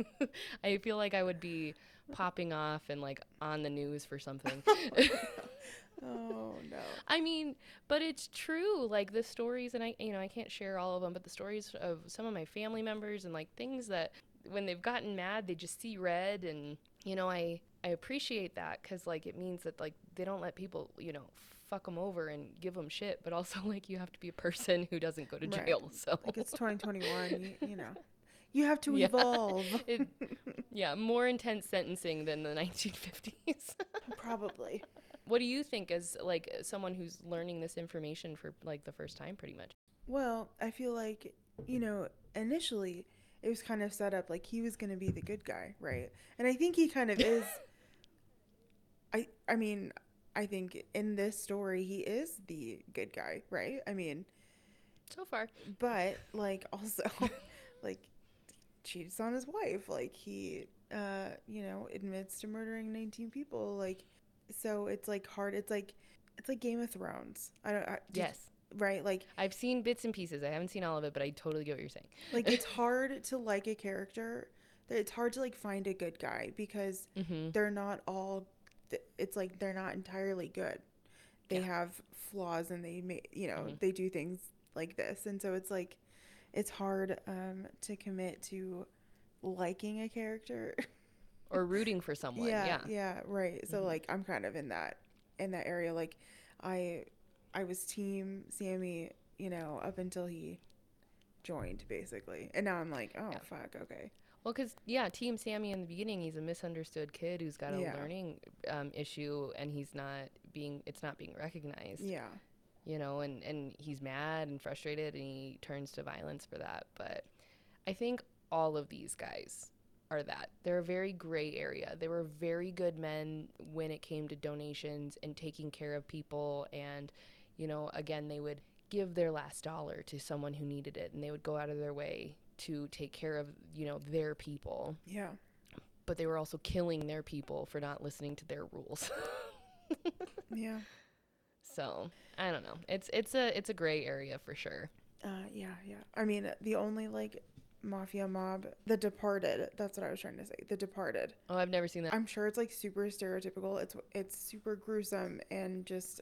I feel like I would be popping off and like on the news for something. oh no I mean, but it's true. Like the stories, and I, you know, I can't share all of them, but the stories of some of my family members and like things that when they've gotten mad, they just see red, and you know, I I appreciate that because like it means that like they don't let people, you know, fuck them over and give them shit, but also like you have to be a person who doesn't go to Right. jail. So like it's 2021 you, you know you have to Yeah. evolve it, yeah, more intense sentencing than the 1950s. probably what do you think as like someone who's learning this information for like the first time, pretty much? well i feel like you know initially it was kind of set up like he was going to be the good guy right and i think he kind of is i i mean i think in this story he is the good guy right i mean So far. but like also like cheats on his wife like he uh you know admits to murdering 19 people like so it's like hard it's like it's like game of thrones i don't I, Yes. right like I've seen bits and pieces. I haven't seen all of it, but I totally get what you're saying. like it's hard to like a character that it's hard to like find a good guy because Mm-hmm. they're not all it's like they're not entirely good they Yeah. have flaws and they may you know Mhm. they do things like this and so it's like it's hard um to commit to liking a character Or rooting for someone. yeah Yeah. yeah right so Mhm. like i'm kind of in that in that area like i i was team sammy you know up until he joined basically and now i'm like oh Yeah. fuck okay Well, because, yeah, Team Sammy in the beginning, he's a misunderstood kid who's got a Yeah. learning um, issue and he's not being, it's not being recognized. yeah you know, and, and he's mad and frustrated and he turns to violence for that. But I think all of these guys are that. They're a very gray area. They were very good men when it came to donations and taking care of people. And, you know, again, they would give their last dollar to someone who needed it and they would go out of their way to take care of, you know, their people. yeah But they were also killing their people for not listening to their rules. yeah so I don't know. It's it's a it's a gray area for sure. Uh, yeah, yeah. I mean, the only like mafia mob, The Departed. That's what I was trying to say. The Departed. Oh, I've never seen that. I'm sure it's like super stereotypical. It's it's super gruesome and just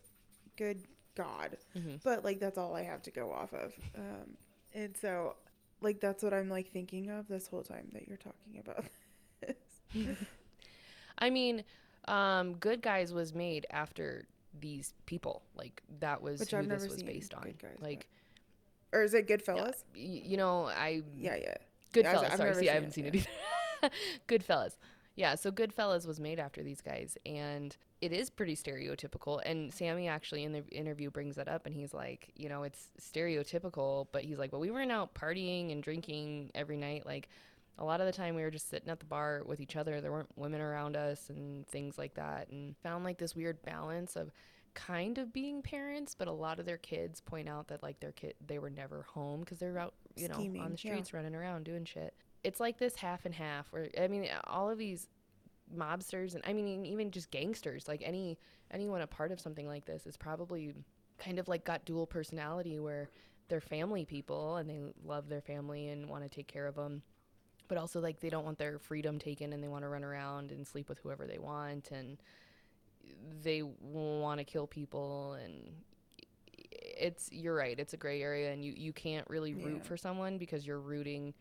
good God. Mhm. But like that's all I have to go off of. Um, and so like that's what I'm like thinking of this whole time that you're talking about. this. I mean, um, Good Guys was made after these people. Like that was Which who I've this was based on. Guys, like, or is it Goodfellas? y- you know, I Yeah, yeah. Goodfellas. I've sorry, never see, I haven't it, seen yeah. it either. Goodfellas. Yeah, so Goodfellas was made after these guys, and it is pretty stereotypical. And Sammy actually in the interview brings that up, and he's like, you know, it's stereotypical, but he's like, well, we weren't out partying and drinking every night. Like, a lot of the time we were just sitting at the bar with each other. There weren't women around us and things like that, and found like this weird balance of kind of being parents, but a lot of their kids point out that like their kid they were never home because they're out, you know, on Scheming, the yeah. streets running around doing shit. It's like this half and half. Where I mean, all of these mobsters and I mean even just gangsters, like any anyone a part of something like this is probably kind of like got dual personality where they're family people and they love their family and want to take care of them but also like they don't want their freedom taken and they want to run around and sleep with whoever they want and they want to kill people and it's you're right it's a gray area and you you can't really root Yeah. for someone because you're rooting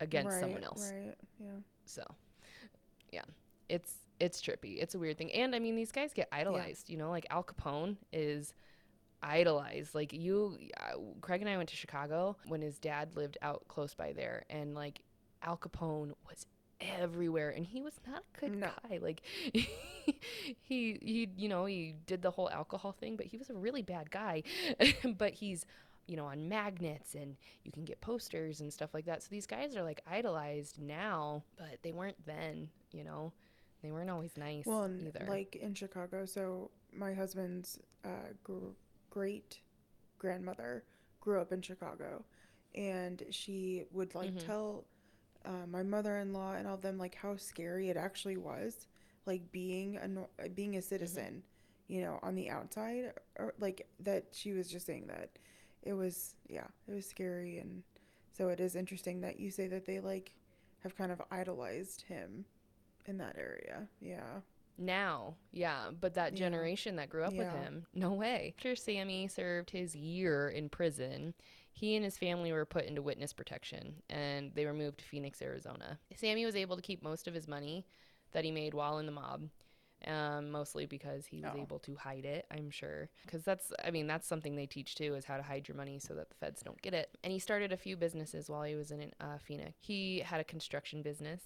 against someone else Right. Yeah. so yeah it's it's trippy it's a weird thing and i mean these guys get idolized you know like al capone is idolized like you uh, craig and i went to chicago when his dad lived out close by there and like al capone was everywhere and he was not a good No. guy. Like he he you know he did the whole alcohol thing but he was a really bad guy. But he's you know on magnets and you can get posters and stuff like that. So these guys are like idolized now but they weren't then you know? They weren't always nice Well, either. like in Chicago, so my husband's uh, gr- great grandmother grew up in Chicago, and she would like Mhm. tell uh, my mother-in-law and all of them like how scary it actually was, like being a being a citizen, you know, on the outside, or like that. She was just saying that it was yeah, it was scary, and so it is interesting that you say that they like have kind of idolized him in that area. Yeah. now yeah but that Yeah. generation that grew up with him no way after sammy served his year in prison he and his family were put into witness protection and they were moved to phoenix arizona sammy was able to keep most of his money that he made while in the mob um, mostly because he was Oh. able to hide it i'm sure because that's i mean that's something they teach too is how to hide your money so that the feds don't get it and he started a few businesses while he was in uh, phoenix he had a construction business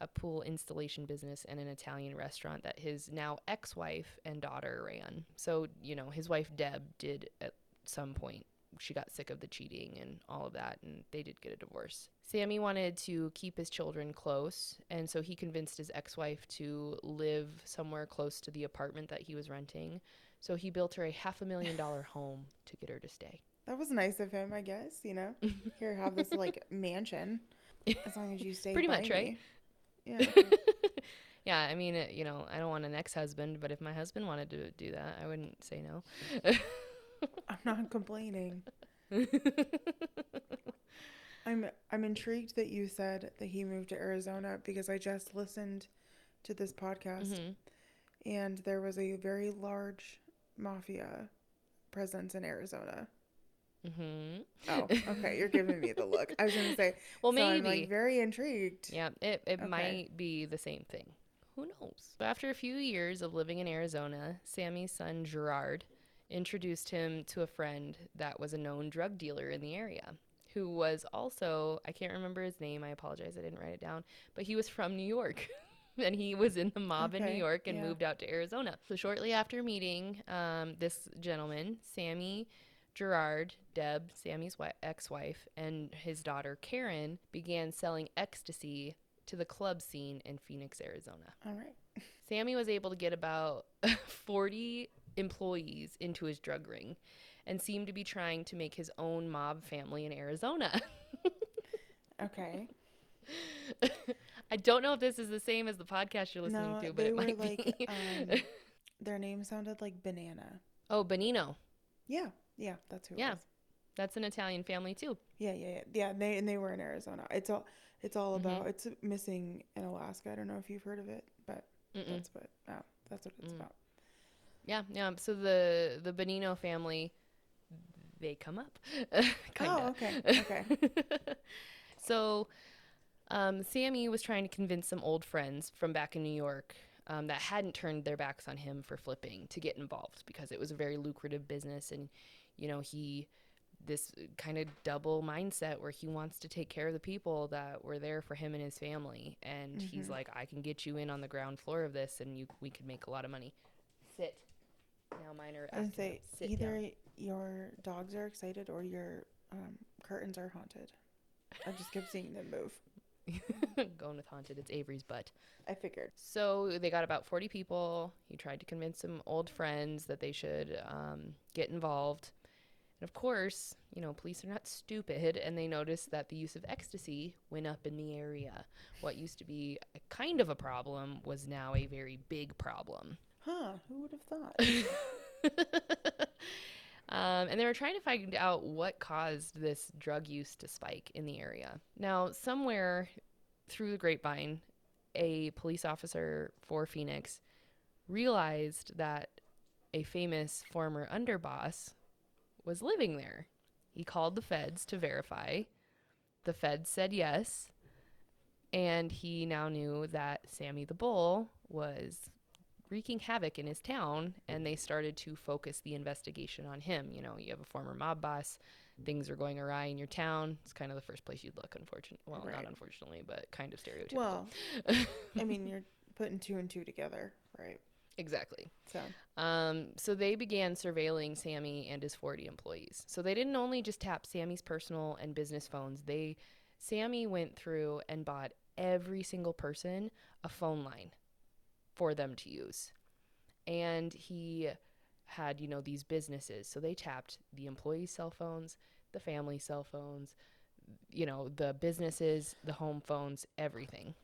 a pool installation business and an Italian restaurant that his now ex wife and daughter ran. So, you know, his wife Deb did at some point. She got sick of the cheating and all of that, and they did get a divorce. Sammy wanted to keep his children close, and so he convinced his ex wife to live somewhere close to the apartment that he was renting. So he built her a half a million dollar home to get her to stay. That was nice of him, I guess, you know. Here, have this like mansion as long as you stay Pretty much, right? Yeah. yeah, I mean, you know, I don't want an ex husband, but if my husband wanted to do that, I wouldn't say no. I'm not complaining. I'm I'm intrigued that you said that he moved to Arizona because I just listened to this podcast Mhm. and there was a very large mafia presence in Arizona. Mm-hmm. Oh, okay, you're giving me the look. I was gonna say, Well, so I'm maybe. like very intrigued. Yeah, it, it Okay. might be the same thing. Who knows? But after a few years of living in Arizona, Sammy's son Gerard introduced him to a friend that was a known drug dealer in the area, who was also, I can't remember his name, I apologize, I didn't write it down, but he was from New York. and he was in the mob in New York and yeah. moved out to Arizona. So shortly after meeting um, this gentleman, Sammy Gerard, Deb, Sammy's ex-wife, and his daughter Karen began selling ecstasy to the club scene in Phoenix, Arizona. All right. Sammy was able to get about 40 employees into his drug ring and seemed to be trying to make his own mob family in Arizona. Okay. I don't know if this is the same as the podcast you're listening No, to, but it might like be. um, their name sounded like banana. oh, Benino. Yeah, yeah, that's who. It Yeah. That's an Italian family too. Yeah, yeah, yeah. Yeah, they and they were in Arizona. It's all it's all Mhm. about it's missing in Alaska. I don't know if you've heard of it, but Mm-mm. that's what oh, that's what it's Mm. about. Yeah, yeah. So the the Benino family, they come up. Oh, okay. Okay. so, um, Sammy was trying to convince some old friends from back in New York um, that hadn't turned their backs on him for flipping to get involved because it was a very lucrative business, and you know he this kind of double mindset where he wants to take care of the people that were there for him and his family, and he's Mhm. like, I can get you in on the ground floor of this, and you we could make a lot of money. Sit. Now mine are I say either your dogs are excited or your um, curtains are haunted. I just kept seeing them move. Going with haunted. It's Avery's butt. I figured. So they got about 40 people. He tried to convince some old friends that they should um, get involved. And of course, you know, police are not stupid and they noticed that the use of ecstasy went up in the area. What used to be a kind of a problem was now a very big problem. Huh? Who would have thought? um, and they were trying to find out what caused this drug use to spike in the area. Now, somewhere through the grapevine, a police officer for Phoenix realized that a famous former underboss was living there. He called the feds to verify. The feds said yes. And he now knew that Sammy the Bull was wreaking havoc in his town and they started to focus the investigation on him. You know, you have a former mob boss, things are going awry in your town. It's kind of the first place you'd look, unfortunately. Well, not unfortunately, but kind of stereotypical. Well, I mean, you're putting two and two together, right? exactly. So, Um, so they began surveilling Sammy and his 40 employees. So they didn't only just tap Sammy's personal and business phones. They Sammy went through and bought every single person a phone line for them to use. And he had, you know, these businesses. So they tapped the employees' cell phones, the family cell phones, you know, the businesses, the home phones, everything.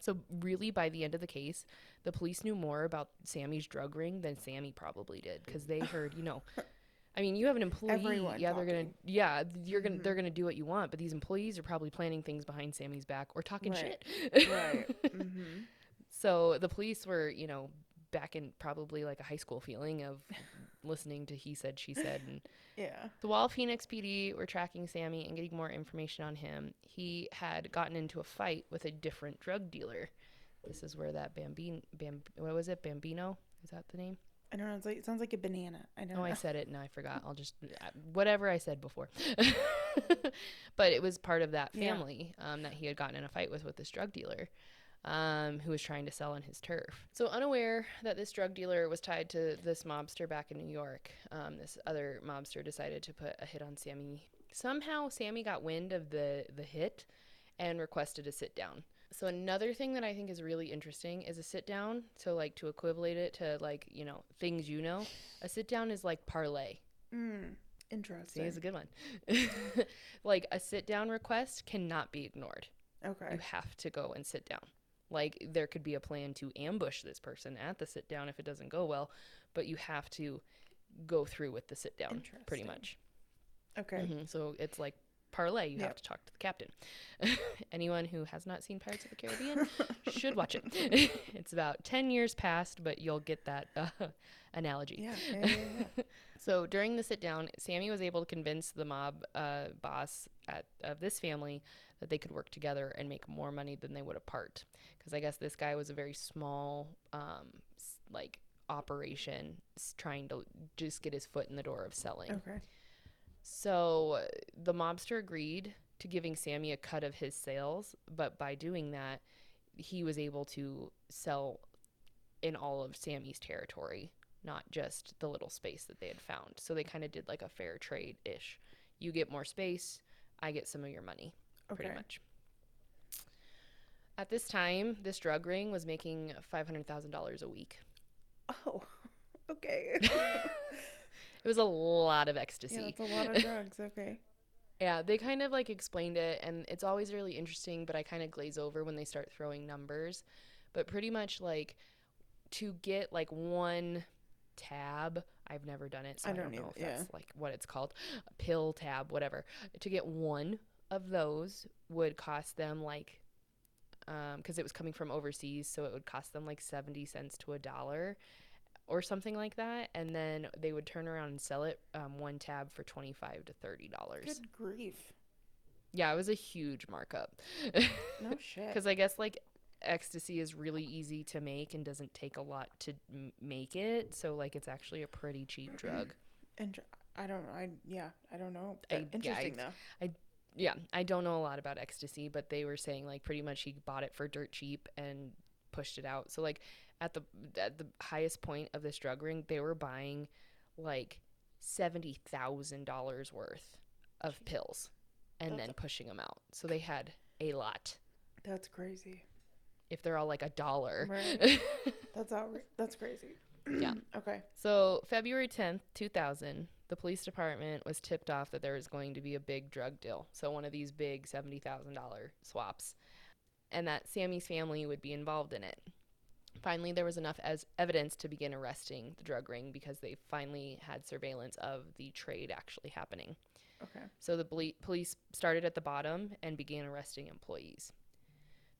So really by the end of the case, the police knew more about Sammy's drug ring than Sammy probably did because they heard, you know, I mean, you have an employee, Everyone yeah, they're gonna, yeah, you're gonna, Mhm. they're gonna do what you want, but these employees are probably planning things behind Sammy's back or talking Right. shit. right. mm-hmm. So the police were, you know, back in probably like a high school feeling of listening to he said, she said, and Yeah. the while Phoenix PD were tracking Sammy and getting more information on him, he had gotten into a fight with a different drug dealer. This is where that Bambino, Bam, what was it? Bambino? Is that the name? I don't know. Like it sounds like a banana. I don't Oh, I said it and I forgot. I'll just uh, whatever I said before. but it was part of that Yeah. family um, that he had gotten in a fight with with this drug dealer. Um, who was trying to sell on his turf. So, unaware that this drug dealer was tied to this mobster back in New York, um, this other mobster decided to put a hit on Sammy. Somehow, Sammy got wind of the, the hit and requested a sit down. So, another thing that I think is really interesting is a sit down. So, like, to equivalent it to, like, you know, things you know, a sit down is like parlay. Mm, See, interesting. it's a good one. like, a sit down request cannot be ignored. okay. You have to go and sit down. Like, there could be a plan to ambush this person at the sit down if it doesn't go well, but you have to go through with the sit down, pretty much. Okay. Mhm, So, it's like parlay. You Yep. have to talk to the captain. Anyone who has not seen Pirates of the Caribbean should watch it. it's about 10 years past, but you'll get that uh, analogy. Yeah. Yeah. yeah, yeah. So during the sit down, Sammy was able to convince the mob uh, boss at, of this family that they could work together and make more money than they would apart. Because I guess this guy was a very small, um, like operation, trying to just get his foot in the door of selling. okay. So the mobster agreed to giving Sammy a cut of his sales, but by doing that, he was able to sell in all of Sammy's territory, not just the little space that they had found. So they kind of did like a fair trade ish. You get more space, I get some of your money, pretty Okay. much. At this time, this drug ring was making $500,000 a week. Oh. Okay. It was a lot of ecstasy. yeah, that's a lot of drugs. Okay. Yeah, they kind of like explained it, and it's always really interesting, but I kind of glaze over when they start throwing numbers. But pretty much, like, to get like one tab, I've never done it, so I I don't, don't know if that's yeah. like what it's called, pill tab, whatever. To get one of those would cost them like, because it was coming from overseas, so it would cost them like seventy cents to a dollar, or something like that, and then they would turn around and sell it um, one tab for twenty five to thirty dollars. Good grief. Yeah, it was a huge markup. No shit. Because I guess like ecstasy is really easy to make and doesn't take a lot to m- make it. So like it's actually a pretty cheap drug. And I don't know. I yeah. I don't know. I- yeah, interesting I- though. Yeah, I don't know a lot about ecstasy, but they were saying like pretty much he bought it for dirt cheap and pushed it out. So like at the at the highest point of this drug ring, they were buying like seventy thousand dollars worth of pills and That's- then pushing them out. So they had a lot. That's crazy. If they're all like a dollar. Right. That's outra- That's crazy. Yeah. okay. So, February 10th, 2000, the police department was tipped off that there was going to be a big drug deal. So, one of these big $70,000 swaps, and that Sammy's family would be involved in it. Finally, there was enough as evidence to begin arresting the drug ring because they finally had surveillance of the trade actually happening. Okay. So the ble- police started at the bottom and began arresting employees.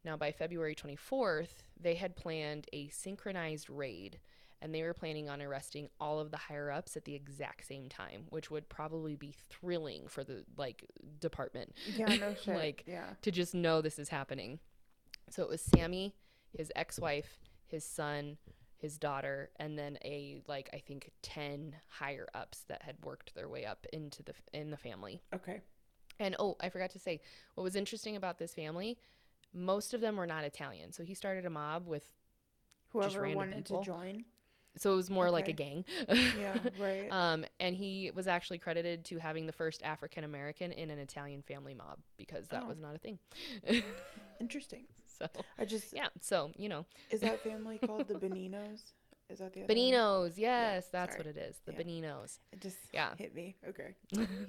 Now, by February 24th, they had planned a synchronized raid, and they were planning on arresting all of the higher ups at the exact same time, which would probably be thrilling for the like department Yeah. No shit. Like, yeah. to just know this is happening. So it was Sammy, his ex-wife, his son, his daughter, and then a like I think 10 higher ups that had worked their way up into the in the family. Okay. And oh, I forgot to say, what was interesting about this family, most of them were not Italian. So he started a mob with, Whoever wanted people. to join. So it was more like a gang. Yeah. Right. um, and he was actually credited to having the first African American in an Italian family mob because that Oh. was not a thing. Interesting. so I just yeah, so you know, is that family called the Beninos? Is that the other one? Beninos. Yes, that's sorry. what it is. The Yeah. Beninos. It just Yeah. hit me. Okay.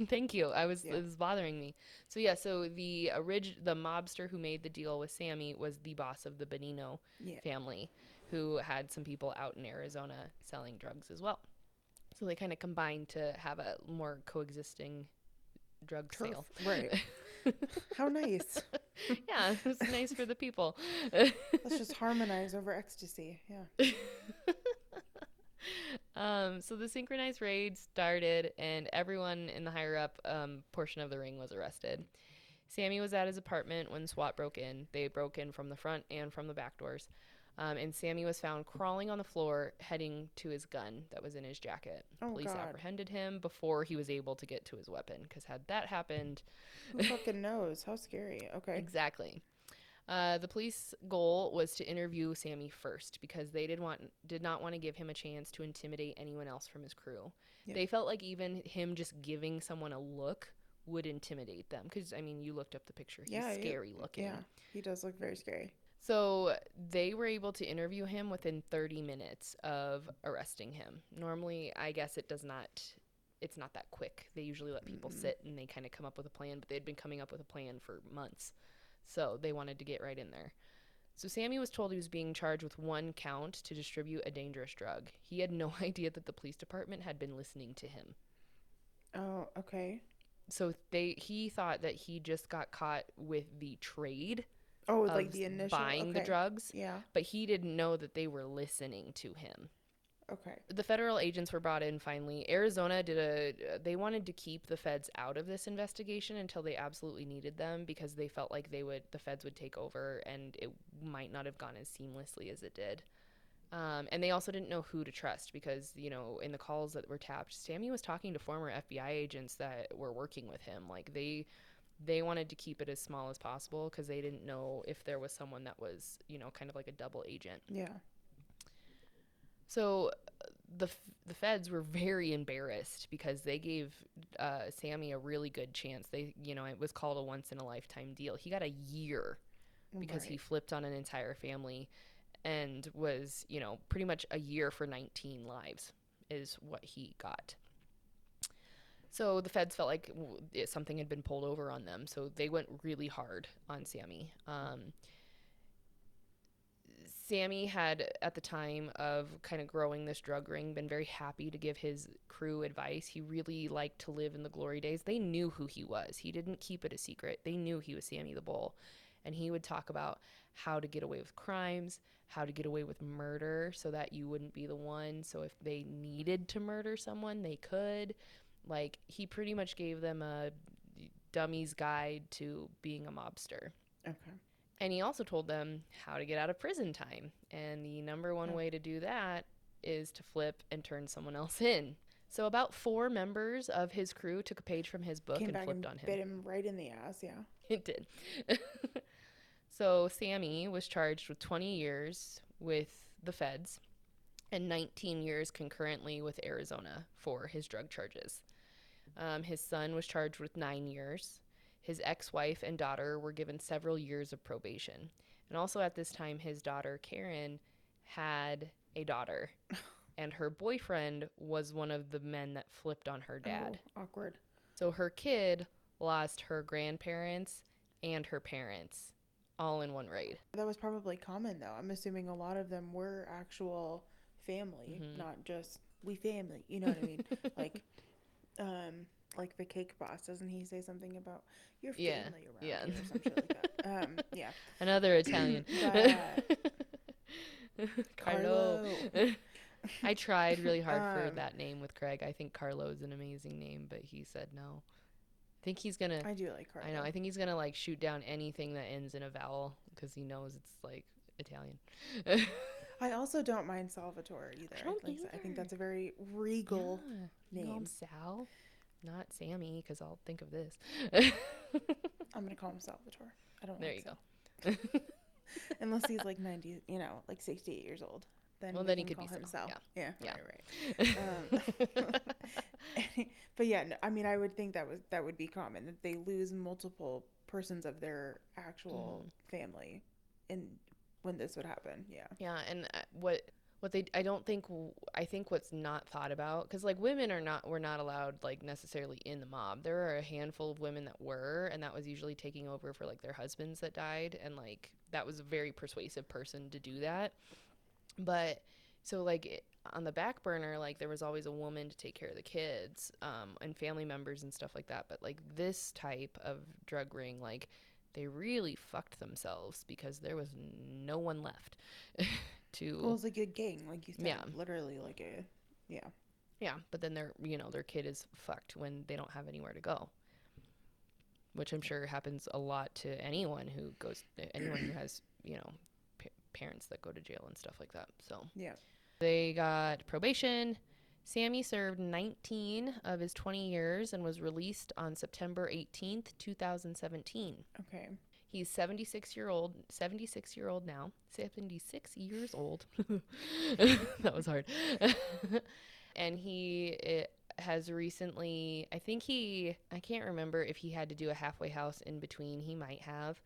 Thank you. I was Yeah. it was bothering me. So yeah, so the orig- the mobster who made the deal with Sammy was the boss of the Benino Yeah. family, who had some people out in Arizona selling drugs as well. So they kind of combined to have a more coexisting drug Turf. sale. Right. How nice. yeah, it was nice for the people. Let's just harmonize over ecstasy. Yeah. um, so the synchronized raid started, and everyone in the higher up um, portion of the ring was arrested. Sammy was at his apartment when SWAT broke in. They broke in from the front and from the back doors. Um, and Sammy was found crawling on the floor, heading to his gun that was in his jacket. Oh, Police God. apprehended him before he was able to get to his weapon, because had that happened, Who fucking knows? How scary. Okay. Exactly. Uh, the police goal was to interview Sammy first because they did want did not want to give him a chance to intimidate anyone else from his crew. They felt like even him just giving someone a look would intimidate them because I mean you looked up the picture. He's Yeah, scary looking. Yeah. He does look very scary. So they were able to interview him within 30 minutes of arresting him. Normally, I guess it does not it's not that quick. They usually let people Mm. sit and they kind of come up with a plan, but they'd been coming up with a plan for months. So they wanted to get right in there. So Sammy was told he was being charged with one count to distribute a dangerous drug. He had no idea that the police department had been listening to him. Oh, okay. So they he thought that he just got caught with the trade Oh, like the initial buying the drugs, Yeah. but he didn't know that they were listening to him. Okay. the federal agents were brought in finally. Arizona did a they wanted to keep the feds out of this investigation until they absolutely needed them because they felt like they would the feds would take over and it might not have gone as seamlessly as it did. Um, and they also didn't know who to trust because you know in the calls that were tapped, Sammy was talking to former FBI agents that were working with him. Like they they wanted to keep it as small as possible because they didn't know if there was someone that was you know kind of like a double agent. Yeah. So uh, the f- the feds were very embarrassed because they gave uh, Sammy a really good chance. They, you know, it was called a once in a lifetime deal. He got a year because he flipped on an entire family and was, you know, pretty much a year for 19 lives is what he got. So the feds felt like something had been pulled over on them, so they went really hard on Sammy. Um, Sammy had, at the time of kind of growing this drug ring, been very happy to give his crew advice. He really liked to live in the glory days. They knew who he was, he didn't keep it a secret. They knew he was Sammy the Bull. And he would talk about how to get away with crimes, how to get away with murder so that you wouldn't be the one. So if they needed to murder someone, they could. Like, he pretty much gave them a dummy's guide to being a mobster. Okay. And he also told them how to get out of prison time. And the number one Oh. way to do that is to flip and turn someone else in. So about four members of his crew took a page from his book Came and flipped and on him. bit him right in the ass. Yeah. It did. so Sammy was charged with 20 years with the feds and 19 years concurrently with Arizona for his drug charges. Um, his son was charged with nine years. His ex wife and daughter were given several years of probation. And also at this time, his daughter, Karen, had a daughter. and her boyfriend was one of the men that flipped on her dad. Oh, awkward. So her kid lost her grandparents and her parents all in one raid. That was probably common though. I'm assuming a lot of them were actual family, Mhm. not just we family. You know what I mean? like, like the cake boss. Doesn't he say something about your Yeah, family around yeah. or some shit like that? Um, yeah. Another Italian. Carlo. I tried really hard for Um, that name with Craig. I think Carlo is an amazing name, but he said no. I think he's gonna. I do like Carlo. I know. I think he's gonna like shoot down anything that ends in a vowel because he knows it's like Italian. I also don't mind Salvatore either. I like, I think that's a very regal Yeah. Name. Sal, not Sammy, because I'll think of this. I'm gonna call him Salvatore. I don't. Know. There you Sal. go. Unless he's like 90, you know, like 68 years old. Then Well, we then he could call be himself. Sal. Yeah. Yeah. Right. Right. Um, but yeah, no, I mean, I would think that was that would be common that they lose multiple persons of their actual Mm-hmm. family, and when this would happen, yeah. Yeah, and uh, what what they I don't think I think what's not thought about because like women are not were not allowed like necessarily in the mob. There are a handful of women that were, and that was usually taking over for like their husbands that died, and like that was a very persuasive person to do that. But so like it, on the back burner, like there was always a woman to take care of the kids, um, and family members and stuff like that. But like this type of drug ring, like they really fucked themselves because there was no one left to Well, it's like a gang, like you said. Yeah. Literally, like a yeah. yeah but then their you know their kid is fucked when they don't have anywhere to go which i'm sure happens a lot to anyone who goes anyone who has you know pa- parents that go to jail and stuff like that so Yeah. they got probation sammy served 19 of his 20 years and was released on september 18th 2017 Okay. He's 76 year old, 76 year old now, 76 years old. that was hard. and he eh, has recently, I think he, I can't remember if he had to do a halfway house in between. He might have.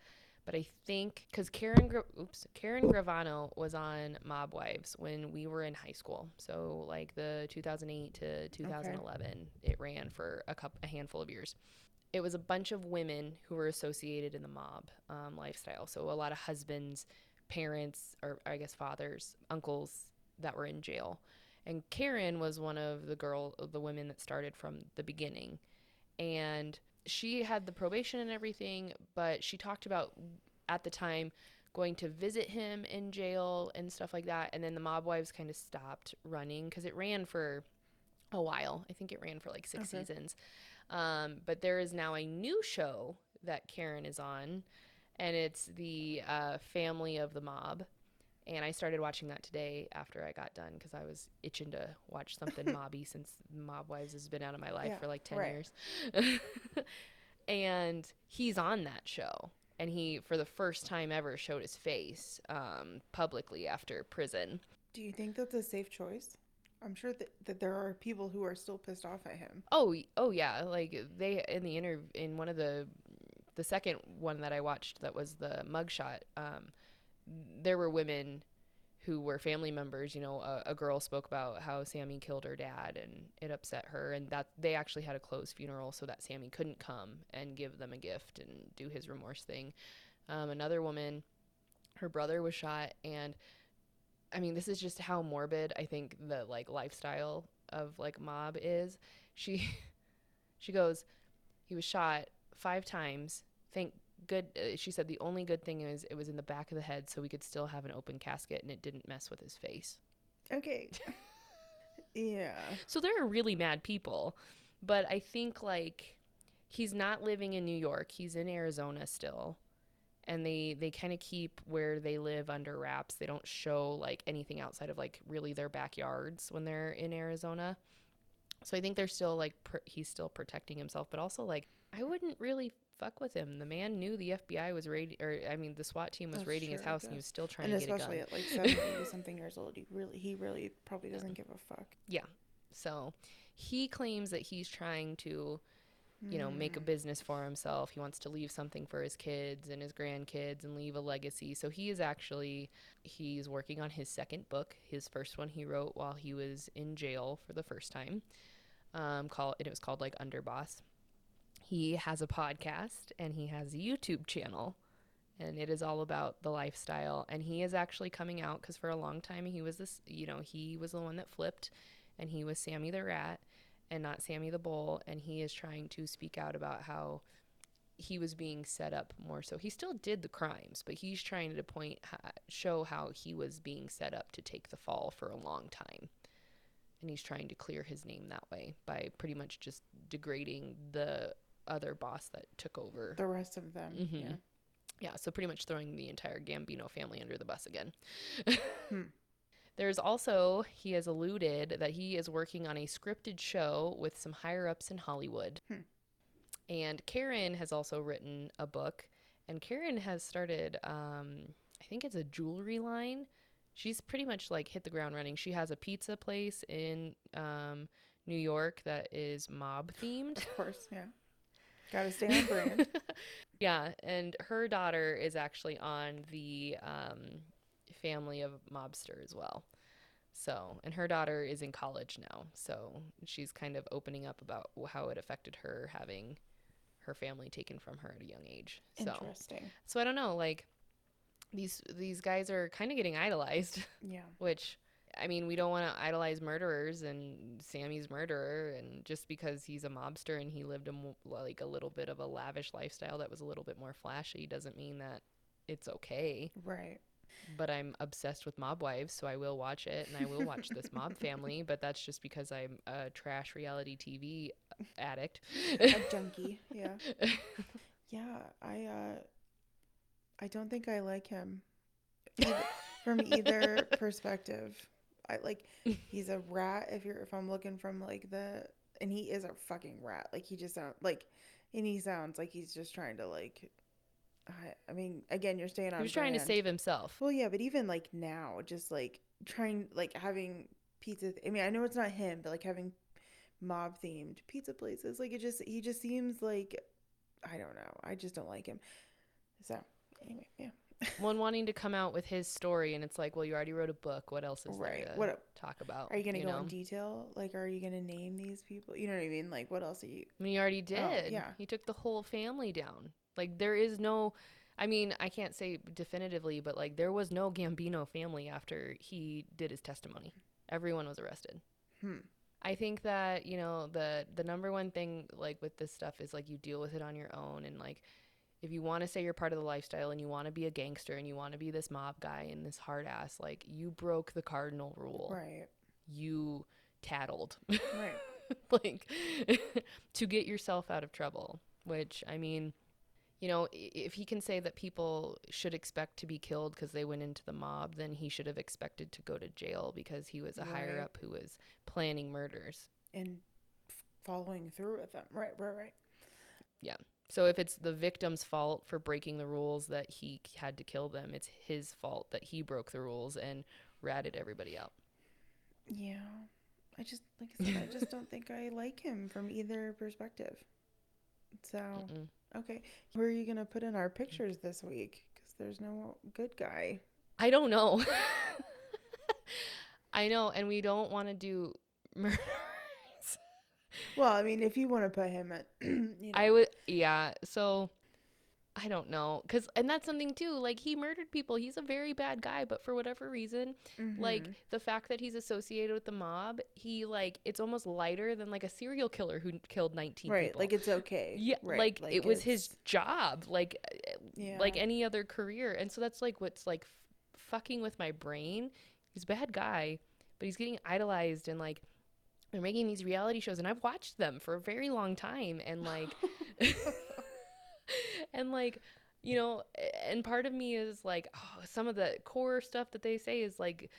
But I think because Karen, Gra- oops, Karen Gravano was on Mob Wives when we were in high school. So like the 2008 to 2011, it ran for a couple, a handful of years it was a bunch of women who were associated in the mob um, lifestyle. So a lot of husbands, parents, or I guess fathers, uncles that were in jail. And Karen was one of the girl, the women that started from the beginning, and she had the probation and everything. But she talked about at the time going to visit him in jail and stuff like that. And then the mob wives kind of stopped running because it ran for a while. I think it ran for like six Okay. seasons. Um, but there is now a new show that Karen is on, and it's the uh, Family of the Mob. And I started watching that today after I got done because I was itching to watch something mobby since Mob Wives has been out of my life Yeah, for like 10 right. years. and he's on that show. And he, for the first time ever, showed his face um, publicly after prison. Do you think that's a safe choice? I'm sure that, that there are people who are still pissed off at him. Oh, oh yeah. Like they in the interview in one of the the second one that I watched that was the mugshot. Um, there were women who were family members. You know, a, a girl spoke about how Sammy killed her dad, and it upset her, and that they actually had a closed funeral so that Sammy couldn't come and give them a gift and do his remorse thing. Um, another woman her brother was shot and I mean, this is just how morbid I think the like lifestyle of like mob is. She she goes, he was shot 5 times. Thank good uh, she said the only good thing is it was in the back of the head so we could still have an open casket and it didn't mess with his face. Okay. yeah. So there are really mad people, but I think like he's not living in New York. He's in Arizona still. And they they kind of keep where they live under wraps. They don't show like anything outside of like really their backyards when they're in Arizona. So I think they're still like pr- he's still protecting himself, but also like I wouldn't really fuck with him. The man knew the FBI was raiding, or I mean, the SWAT team was That's raiding his true, I house, and he was still trying And to get a gun. especially at like 70 something years old, he really he really probably doesn't give a fuck. Yeah. So he claims that he's trying to, you know, make a Mm. business for himself. He wants to leave something for his kids and his grandkids and leave a legacy. So he is actually he's working on his second book. His first one he wrote while he was in jail for the first time. Um, call and it was called like Underboss. He has a podcast and he has a YouTube channel and it is all about the lifestyle and he is actually coming out cuz for a long time he was this, you know, he was the one that flipped and he was Sammy the rat and not Sammy the bull and he is trying to speak out about how he was being set up more so he still did the crimes but he's trying to point show how he was being set up to take the fall for a long time and he's trying to clear his name that way by pretty much just degrading the other boss that took over The rest of them. Mhm. Yeah. yeah, so pretty much throwing the entire Gambino family under the bus again. Hmm. There's also, he has alluded that he is working on a scripted show with some higher ups in Hollywood. Hmm. And Karen has also written a book, and Karen has started, um, I think it's a jewelry line. She's pretty much like hit the ground running. She has a pizza place in um, New York that is mob themed. Of course, yeah. Gotta stay on brand. yeah, and her daughter is actually on the um, family of mobster as well. So, and her daughter is in college now, so she's kind of opening up about how it affected her having her family taken from her at a young age. So, Interesting. so I don't know, like these these guys are kind of getting idolized, Yeah. which I mean, we don't want to idolize murderers and Sammy's murderer and just because he's a mobster and he lived a mo- like a little bit of a lavish lifestyle that was a little bit more flashy doesn't mean that it's okay. Right. But I'm obsessed with mob wives, so I will watch it and I will watch this mob family, but that's just because I'm a trash reality TV addict. A junkie. Yeah. Yeah. I uh I don't think I like him. Either, from either perspective. I like he's a rat if you're if I'm looking from like the and he is a fucking rat. Like he just sound like and he sounds like he's just trying to like I, I mean, again, you're staying on he was trying to save himself. Well, yeah, but even like now, just like trying, like having pizza. I mean, I know it's not him, but like having mob themed pizza places, like it just, he just seems like, I don't know. I just don't like him. So, anyway, yeah. One wanting to come out with his story, and it's like, well, you already wrote a book. What else is Right. there to What talk about? Are you going to go know? in detail? Like, are you going to name these people? You know what I mean? Like, what else are you? I mean, he already oh, did. Oh, yeah. He took the whole family down. Like, there is no. I mean, I can't say definitively, but like, there was no Gambino family after he did his testimony. Everyone was arrested. Hmm. I think that you know the the number one thing like with this stuff is like you deal with it on your own and like if you want to say you're part of the lifestyle and you want to be a gangster and you want to be this mob guy and this hard ass like you broke the cardinal rule. Right. You tattled. Right. like to get yourself out of trouble which i mean you know if he can say that people should expect to be killed because they went into the mob then he should have expected to go to jail because he was a higher up who was planning murders And f- following through with them. Right, right, right. Yeah. So if it's the victim's fault for breaking the rules that he had to kill them it's his fault that he broke the rules and ratted everybody out Yeah. I just, like I said, I just don't think I like him from either perspective. So. Mm-mm. Okay. Where are you going to put in our pictures this week? Because there's no good guy. i don't know i know and we don't want to do murders Well, I mean, if you want to put him at, you know, I would, yeah. So I don't know. Cause and that's something too. Like he murdered people. He's a very bad guy, but for whatever reason, like Mhm. the fact that he's associated with the mob, he like it's almost lighter than like a serial killer who killed 19 right, people. like it's okay. yeah, right, like, it was his job, like uh, yeah. like any other career. And so that's like what's like f- fucking with my brain. He's a bad guy, but he's getting idolized and like they're making these reality shows and I've watched them for a very long time and like and like you know and part of me is like oh, some of the core stuff that they say is like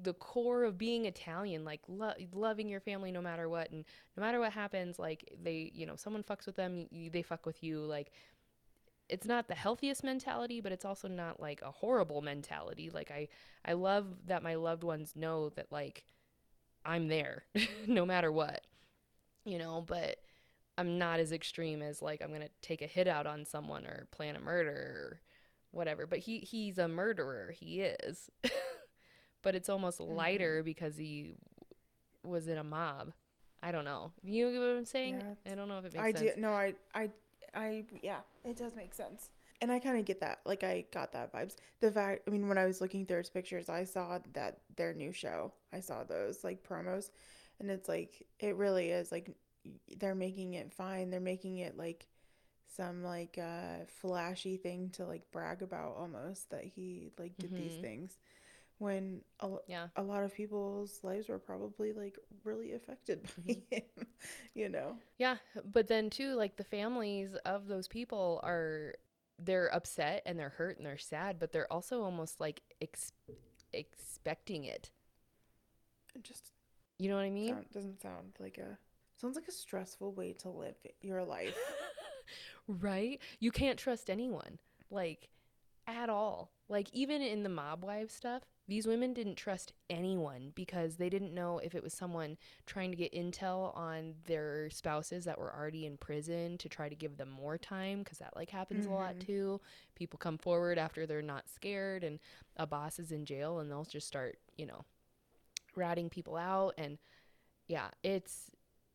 the core of being Italian, like lo- loving your family no matter what, and no matter what happens, like they, you know, someone fucks with them, they fuck with you. Like it's not the healthiest mentality, but it's also not like a horrible mentality. Like I, I love that my loved ones know that like I'm there, no matter what, you know. But I'm not as extreme as like I'm gonna take a hit out on someone or plan a murder or whatever. But he he's a murderer. He is. but it's almost mm-hmm. lighter because he was in a mob. I don't know. You get what I'm saying? Yeah, I don't know if it makes I sense. do. No, I, I, I. Yeah, it does make sense, and I kind of get that. Like, I got that vibes. The fact, I mean, when I was looking through his pictures, I saw that their new show. I saw those like promos, and it's like it really is like they're making it fine. They're making it like some like uh flashy thing to like brag about almost that he like did these Mhm. things when a, Yeah. a lot of people's lives were probably like really affected by Mm-hmm. him you know Yeah, but then too, like the families of those people are they're upset and they're hurt and they're sad, but they're also almost like ex- expecting it. it just You know what I mean? sound, doesn't sound like a sounds like a stressful way to live your life right? You can't trust anyone, like at all. Like even in the mob wives stuff, these women didn't trust anyone because they didn't know if it was someone trying to get intel on their spouses that were already in prison to try to give them more time because that like happens a lot Mhm. too. People come forward after they're not scared and a boss is in jail and they'll just start, you know, ratting people out and yeah, it's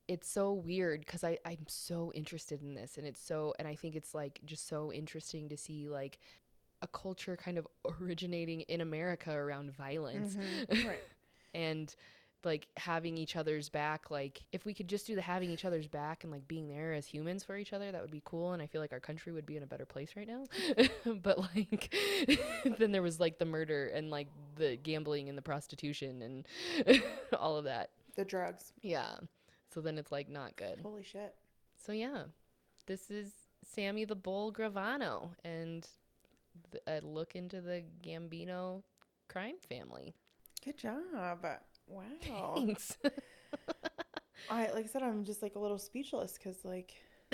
it's so weird because I I'm so interested in this and it's so and I think it's like just so interesting to see like a culture kind of originating in America around violence Mhm, right. and like having each other's back like if we could just do the having each other's back and like being there as humans for each other that would be cool and I feel like our country would be in a better place right now. But like then there was like the murder and like the gambling and the prostitution and all of that. The drugs. Yeah so then it's like not good. Holy shit. So yeah, this is Sammy the Bull Gravano and a look into the Gambino crime family. good job. Wow. Thanks. i like i said i'm just like a little speechless because like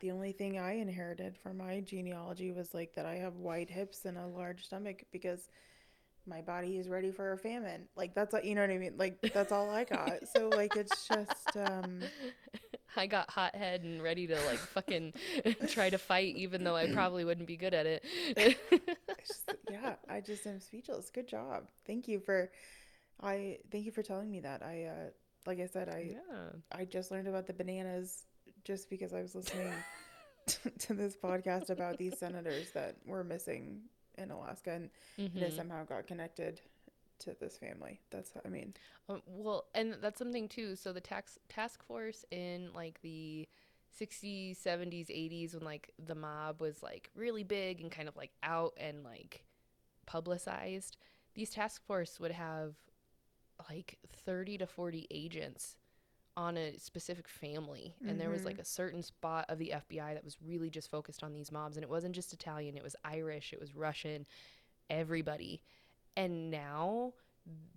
the only thing i inherited from my genealogy was like that i have wide hips and a large stomach because my body is ready for a famine like that's what you know what i mean like that's all i got so like it's just um I got hot head and ready to like fucking try to fight, even though I probably wouldn't be good at it. Just, yeah, I just am speechless. Good job. Thank you for I thank you for telling me that. I uh like I said, I yeah. I just learned about the bananas just because I was listening to this podcast about these senators that were missing in Alaska and Mhm. they somehow got connected to this family. That's what I mean, Um, well, and that's something too. So the tax task force in like the 60s, 70s, 80s when like the mob was like really big and kind of like out and like publicized, these task force would have like 30 to 40 agents on a specific family and there was like a certain spot of the FBI that was really just focused on these mobs and it wasn't just Italian, it was Irish, it was Russian, everybody. And now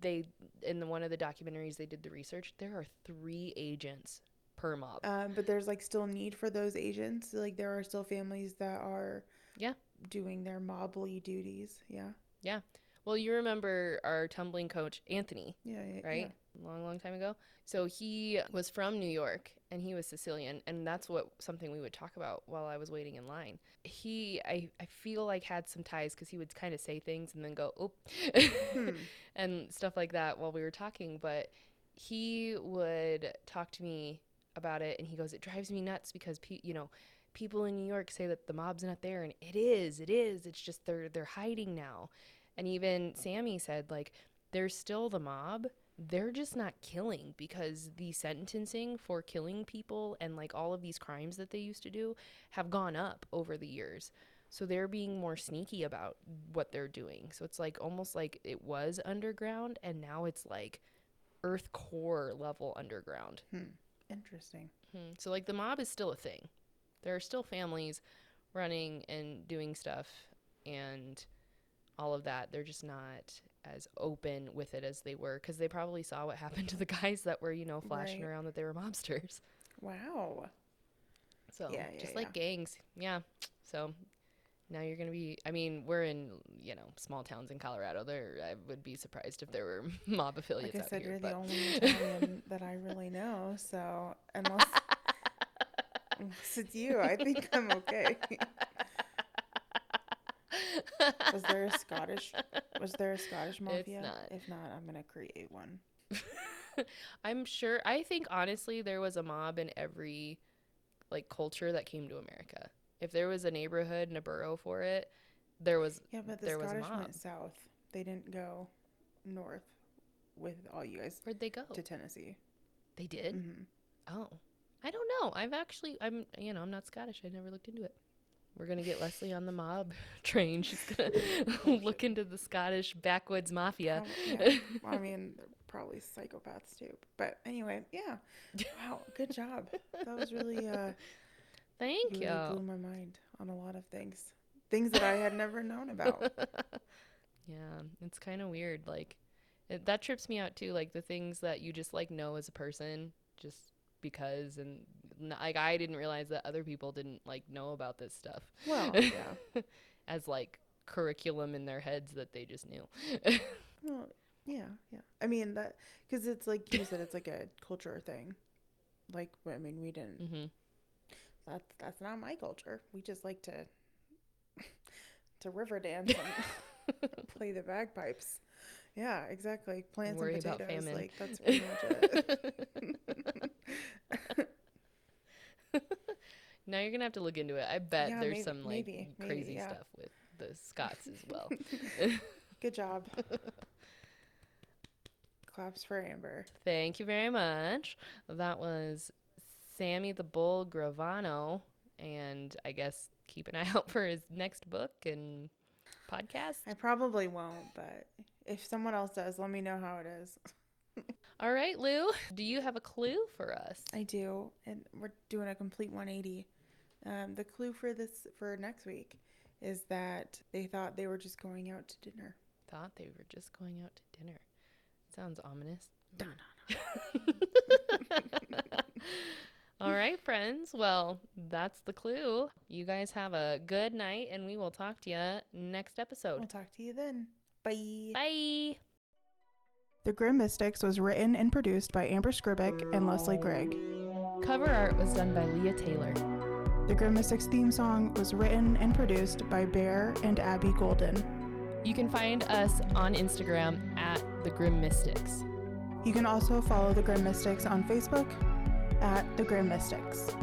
they in the, one of the documentaries they did the research there are three agents per mob um but there's like still need for those agents. Like there are still families that are Yeah. doing their mobly duties. Yeah yeah. Well you remember our tumbling coach anthony Yeah, yeah right long long time ago so he was from new york and he was sicilian and that's what something we would talk about while i was waiting in line he i, I feel like had some ties because he would kind of say things and then go oh, Hmm. and stuff like that while we were talking but he would talk to me about it and he goes it drives me nuts because pe- you know people in New York say that the mob's not there and it is. It is. It's just they're they're hiding now. And even Sammy said like there's still the mob. They're just not killing because the sentencing for killing people and like all of these crimes that they used to do have gone up over the years. So they're being more sneaky about what they're doing. So it's like almost like it was underground and now it's like earth core level underground. Hmm. Interesting. Hmm. So like the mob is still a thing. There are still families running and doing stuff and all of that. They're just not as open with it as they were because they probably saw what happened to the guys that were, you know, flashing Right. around that they were mobsters. Wow. So Yeah, yeah, just like gangs. Yeah. So now you're going to be, I mean, we're in, you know, small towns in Colorado. There, I would be surprised if there were mob affiliates Like I out here. you're but the only Italian that I really know. So unless, unless it's you, I think I'm okay. Was there a Scottish? Was there a Scottish mafia? not. If not, I'm gonna create one. I'm sure. I think honestly, there was a mob in every like culture that came to America. If there was a neighborhood and a borough for it, there was. Yeah, but the There was a Scottish mob. went south. They didn't go north with all you guys Where'd they go? to Tennessee. They did. hmm Oh, I don't know. I've actually, I'm, you know, I'm not Scottish. I never looked into it. We're gonna get Lesley on the mob train. She's gonna look into the Scottish backwoods mafia. yeah. Well, I mean, they're probably psychopaths too. But anyway, yeah. Wow, good job. That was really uh Thank you you. blew my mind on a lot of things. Things that I had never known about. Yeah, it's kind of weird. Like, it, that trips me out too. Like the things that you just like know as a person, just because, and like I didn't realize that other people didn't like know about this stuff Well, yeah. as like curriculum in their heads that they just knew. Well, yeah, yeah. I mean that because it's like you said, it's like a culture thing. Like, I mean, we didn't. hmm That's that's not my culture. We just like to to river dance and play the bagpipes. Yeah, exactly. Plants Worry and about potatoes. Like that's pretty much it. now you're gonna have to look into it. I bet Yeah, there's maybe- some like maybe, maybe, crazy yeah. stuff with the Scots as well. Good job. Claps for Amber. Thank you very much. That was Sammy the Bull Gravano. And I guess keep an eye out for his next book and podcast. I probably won't, but if someone else does, let me know how it is. All right, Lou, do you have a clue for us? I do, and we're doing a complete 180. Um, the clue for this for next week is that they thought they were just going out to dinner. Thought they were just going out to dinner. Sounds ominous. Dun, All right, friends. Well, that's the clue. You guys have a good night, and we will talk to you next episode. We'll talk to you then. Bye. Bye. The Grim Mystics was written and produced by Amber Scribick and Lesley Gregg. Cover art was done by Leah Taylor. The Grim Mystics theme song was written and produced by Bear and Abby Golden. You can find us on Instagram at the Grim Mystics. You can also follow the Grim Mystics on Facebook at the Grim Mystics.